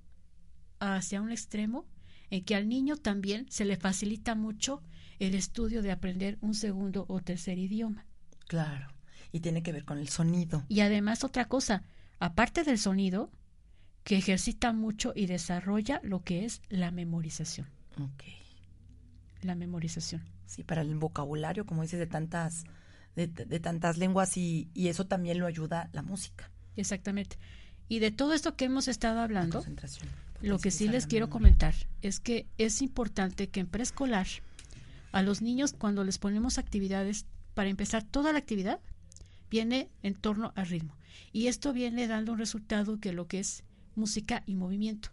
[SPEAKER 6] hacia un extremo en que al niño también se le facilita mucho el estudio de aprender un segundo o tercer idioma.
[SPEAKER 5] Claro. Y tiene que ver con el sonido.
[SPEAKER 6] Y además otra cosa, aparte del sonido, que ejercita mucho y desarrolla lo que es la memorización.
[SPEAKER 5] Ok.
[SPEAKER 6] La memorización.
[SPEAKER 5] Sí, para el vocabulario, como dices, de tantas, de, de tantas lenguas y, y eso también lo ayuda la música.
[SPEAKER 6] Exactamente. Y de todo esto que hemos estado hablando, lo que sí les quiero
[SPEAKER 5] memoria.
[SPEAKER 6] comentar es que es importante que en preescolar a los niños cuando les ponemos actividades, para empezar toda la actividad viene en torno al ritmo. Y esto viene dando un resultado que lo que es música y movimiento.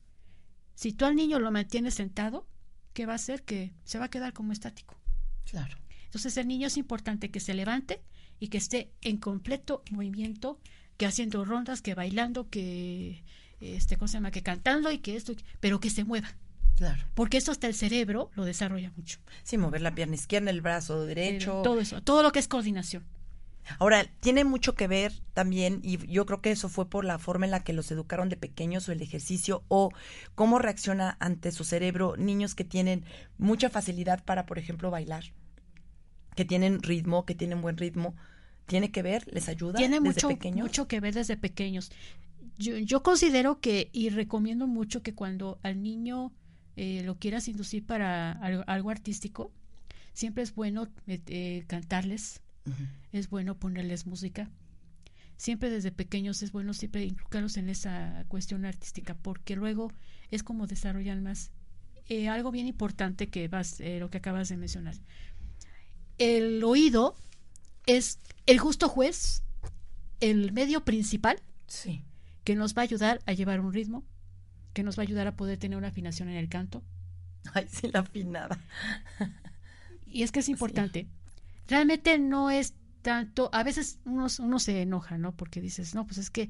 [SPEAKER 6] Si tú al niño lo mantienes sentado, ¿qué va a hacer? Que se va a quedar como estático.
[SPEAKER 5] Claro.
[SPEAKER 6] Entonces el niño es importante que se levante y que esté en completo movimiento, que haciendo rondas, que bailando, que este ¿cómo se llama? que cantando y que esto, pero que se mueva.
[SPEAKER 5] Claro.
[SPEAKER 6] Porque eso hasta el cerebro lo desarrolla mucho.
[SPEAKER 5] Sí, mover la pierna izquierda, el brazo derecho.
[SPEAKER 6] Todo eso, todo lo que es coordinación.
[SPEAKER 5] Ahora, tiene mucho que ver también, y yo creo que eso fue por la forma en la que los educaron de pequeños o el ejercicio o cómo reacciona ante su cerebro niños que tienen mucha facilidad para, por ejemplo, bailar, que tienen ritmo, que tienen buen ritmo. ¿Tiene que ver? ¿Les ayuda
[SPEAKER 6] Tiene
[SPEAKER 5] desde
[SPEAKER 6] mucho,
[SPEAKER 5] pequeños?
[SPEAKER 6] mucho que ver desde pequeños. Yo, yo considero que, y recomiendo mucho que cuando al niño eh, lo quieras inducir para algo, algo artístico, siempre es bueno eh, eh, cantarles, es bueno ponerles música. Siempre desde pequeños es bueno siempre inculcarlos en esa cuestión artística, porque luego es como desarrollan más. Eh, algo bien importante que vas, lo que acabas de mencionar. El oído es el justo juez, el medio principal
[SPEAKER 5] Sí.
[SPEAKER 6] que nos va a ayudar a llevar un ritmo, que nos va a ayudar a poder tener una afinación en el canto.
[SPEAKER 5] Ay, sí, la afinada.
[SPEAKER 6] Y es que es importante. Realmente no es tanto, a veces uno, uno se enoja, ¿no? Porque dices, no, pues es que,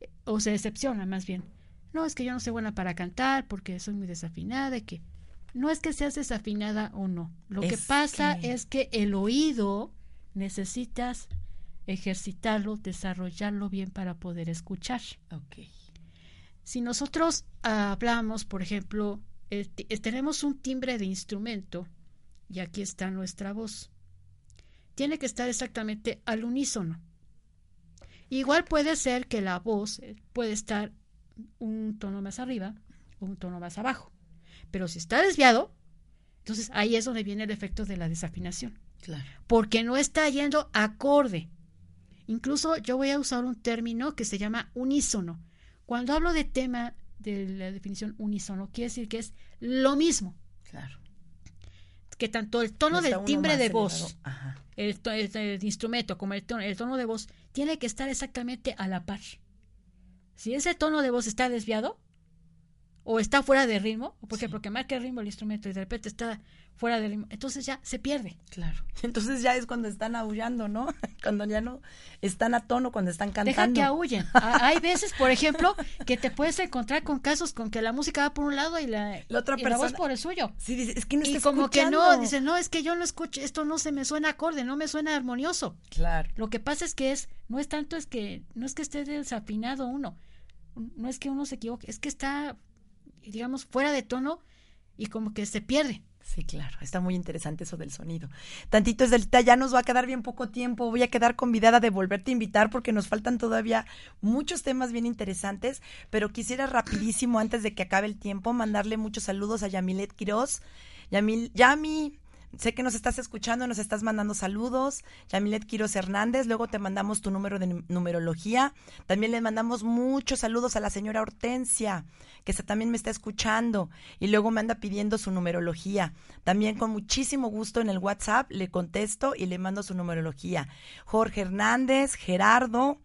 [SPEAKER 6] eh, o se decepciona más bien. No, es que yo no soy buena para cantar porque soy muy desafinada y que no es que seas desafinada o no. Lo que pasa
[SPEAKER 5] que-
[SPEAKER 6] es que el oído necesitas ejercitarlo, desarrollarlo bien para poder escuchar.
[SPEAKER 5] Ok.
[SPEAKER 6] Si nosotros ah, hablamos, por ejemplo, eh, tenemos un timbre de instrumento y aquí está nuestra voz. Tiene que estar exactamente al unísono. Igual puede ser que la voz eh, puede estar un tono más arriba o un tono más abajo. Pero si está desviado, entonces ahí es donde viene el efecto de la desafinación
[SPEAKER 5] Claro.
[SPEAKER 6] porque no está yendo acorde. Incluso yo voy a usar un término que se llama unísono. Cuando hablo de tema de la definición unísono, quiere decir que es lo mismo,
[SPEAKER 5] Claro.
[SPEAKER 6] que tanto el tono del timbre de voz, el, el- el instrumento como el tono, el tono de voz, tiene que estar exactamente a la par. Si ese tono de voz está desviado o está fuera de ritmo, por ejemplo, que marca el ritmo el instrumento y de repente está fuera de ritmo, entonces ya se pierde.
[SPEAKER 5] Claro. Entonces ya es cuando están aullando, ¿no? Cuando ya no están a tono, cuando están
[SPEAKER 6] Deja
[SPEAKER 5] cantando.
[SPEAKER 6] que aúllen. A- Hay veces, por ejemplo, que te puedes encontrar con casos con que la música va por un lado y la,
[SPEAKER 5] La otra
[SPEAKER 6] y la voz
[SPEAKER 5] persona-
[SPEAKER 6] por el suyo.
[SPEAKER 5] Sí, dice, es que no
[SPEAKER 6] y
[SPEAKER 5] está
[SPEAKER 6] como que no, dice, no, es que yo no escucho, esto no se me suena acorde, no me suena armonioso.
[SPEAKER 5] Claro.
[SPEAKER 6] Lo que pasa es que es, no es tanto es que, no es que esté desafinado uno, no es que uno se equivoque, es que está, digamos, fuera de tono y como que se pierde.
[SPEAKER 5] Sí, claro, está muy interesante eso del sonido. Tantito es del ya nos va a quedar bien poco tiempo, voy a quedar convidada de volverte a invitar porque nos faltan todavía muchos temas bien interesantes, pero quisiera rapidísimo antes de que acabe el tiempo mandarle muchos saludos a Yamilet Quiroz. Yamil, Yami, sé que nos estás escuchando, nos estás mandando saludos. Yamilet Quiros Hernández, luego te mandamos tu número de numerología. También le mandamos muchos saludos a la señora Hortensia, que también me está escuchando y luego me anda pidiendo su numerología. También con muchísimo gusto en el WhatsApp le contesto y le mando su numerología. Jorge Hernández, Gerardo,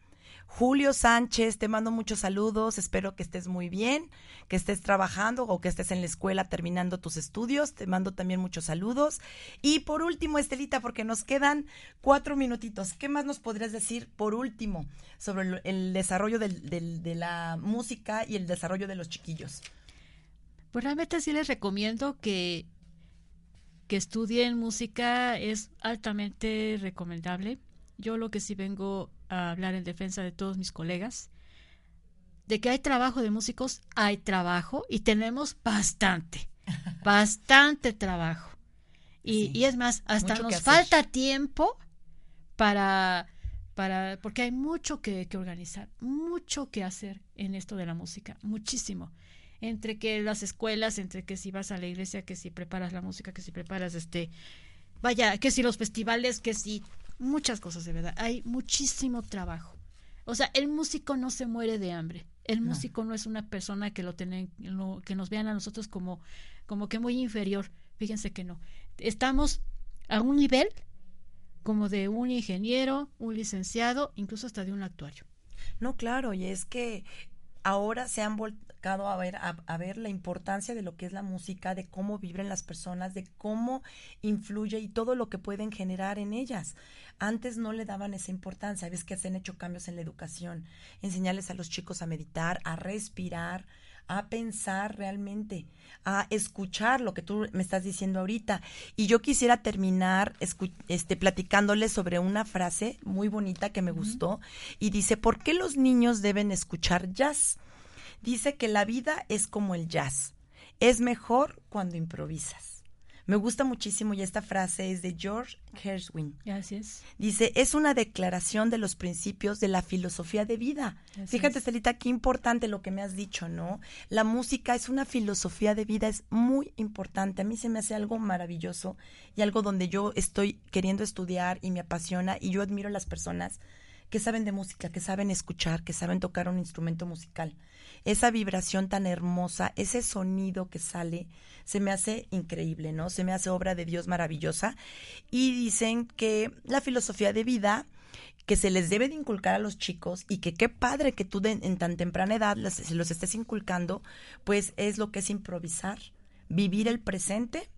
[SPEAKER 5] Julio Sánchez, te mando muchos saludos, espero que estés muy bien, que estés trabajando o que estés en la escuela terminando tus estudios, te mando también muchos saludos. Y por último, Estelita, porque nos quedan cuatro minutitos, ¿qué más nos podrías decir por último sobre el desarrollo de la música y el desarrollo de los chiquillos?
[SPEAKER 6] Pues realmente sí les recomiendo que, que estudien música, es altamente recomendable. Yo lo que sí vengo a hablar en defensa de todos mis colegas, de que hay trabajo de músicos, hay trabajo y tenemos bastante, bastante trabajo. Y, es más, hasta nos falta tiempo para, para, porque hay mucho que, que, organizar, mucho que hacer en esto de la música, muchísimo. Entre que las escuelas, entre que si vas a la iglesia, que si preparas la música, que si preparas este, vaya, que si los festivales, que si muchas cosas de verdad. Hay muchísimo trabajo. O sea, el músico no se muere de hambre. El músico no es una persona que lo tienen, que nos vean a nosotros como, como que muy inferior. Fíjense que no. Estamos a un nivel como de un ingeniero, un licenciado, incluso hasta de un actuario.
[SPEAKER 5] No, claro, y es que ahora se han a ver, a, ver la importancia de lo que es la música, de cómo vibran las personas, de cómo influye y todo lo que pueden generar en ellas. Antes no le daban esa importancia. Ves que se han hecho cambios en la educación, enseñarles a los chicos a meditar, a respirar, a pensar realmente, a escuchar lo que tú me estás diciendo ahorita. Y yo quisiera terminar este, platicándoles sobre una frase muy bonita que me gustó y dice, ¿por qué los niños deben escuchar jazz? Dice que la vida es como el jazz, es mejor cuando improvisas. Me gusta muchísimo y esta frase es de George Gershwin.
[SPEAKER 6] Gracias.
[SPEAKER 5] Dice, es una declaración de los principios de la filosofía de vida. Fíjate, Celita, qué importante lo que me has dicho, ¿no? La música es una filosofía de vida, es muy importante. A mí se me hace algo maravilloso y algo donde yo estoy queriendo estudiar y me apasiona y yo admiro a las personas que saben de música, que saben escuchar, que saben tocar un instrumento musical. Esa vibración tan hermosa, ese sonido que sale, se me hace increíble, ¿no? Se me hace obra de Dios maravillosa. Y dicen que la filosofía de vida que se les debe de inculcar a los chicos y que qué padre que tú en tan temprana edad se los estés inculcando, pues es lo que es improvisar, vivir el presente,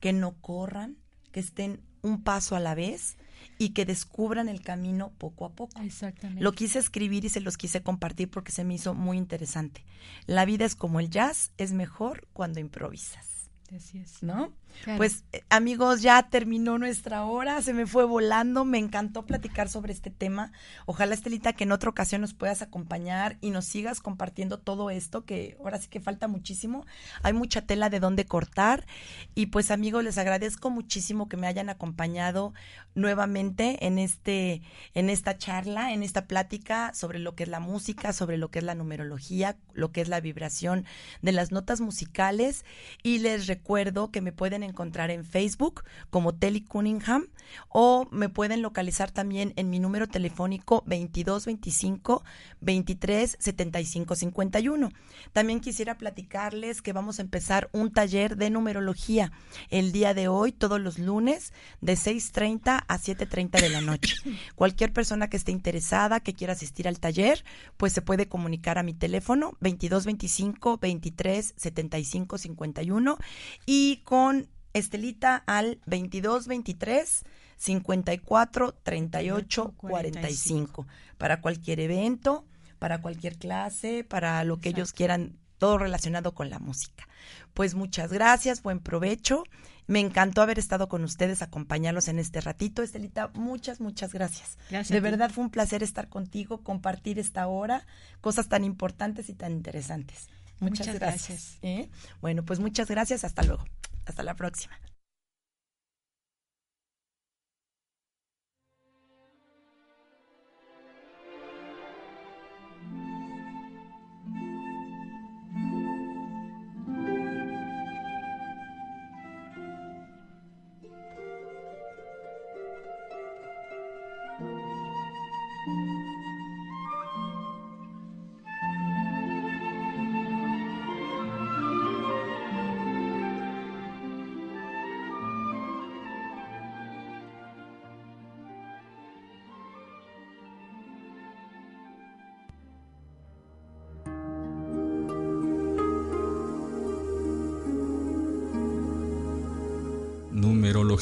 [SPEAKER 5] que no corran, que estén un paso a la vez y que descubran el camino poco a poco.
[SPEAKER 6] Exactamente.
[SPEAKER 5] Lo quise escribir y se los quise compartir porque se me hizo muy interesante. La vida es como el jazz, es mejor cuando improvisas.
[SPEAKER 6] Así es.
[SPEAKER 5] ¿No? Pues eh, amigos, ya terminó nuestra hora, se me fue volando, me encantó platicar sobre este tema. Ojalá Estelita que en otra ocasión nos puedas acompañar y nos sigas compartiendo todo esto que ahora sí que falta muchísimo. Hay mucha tela de dónde cortar y pues amigos, les agradezco muchísimo que me hayan acompañado nuevamente en este en esta charla, en esta plática sobre lo que es la música, sobre lo que es la numerología, lo que es la vibración de las notas musicales y les recuerdo que me pueden encontrar en Facebook como Telly Cunningham o me pueden localizar también en mi número telefónico 2225 23 75 51. También quisiera platicarles que vamos a empezar un taller de numerología el día de hoy, todos los lunes, de 6.30 a 7.30 de la noche. Cualquier persona que esté interesada, que quiera asistir al taller, pues se puede comunicar a mi teléfono 2225 23 75 51 y con Estelita al 22 23 54 38 45 para cualquier evento, para cualquier clase, para lo que ellos quieran, todo relacionado con la música. Pues muchas gracias, buen provecho. Me encantó haber estado con ustedes, acompañarlos en este ratito. Estelita, muchas, muchas gracias.
[SPEAKER 6] gracias
[SPEAKER 5] de verdad fue un placer estar contigo, compartir esta hora, cosas tan importantes y tan interesantes. Muchas, gracias. ¿eh? Bueno, pues muchas gracias. Hasta luego. Hasta la próxima.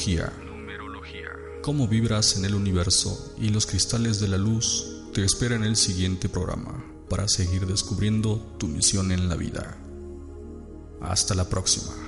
[SPEAKER 4] Numerología. Cómo vibras en el universo y los cristales de la luz te espera en el siguiente programa para seguir descubriendo tu misión en la vida. Hasta la próxima.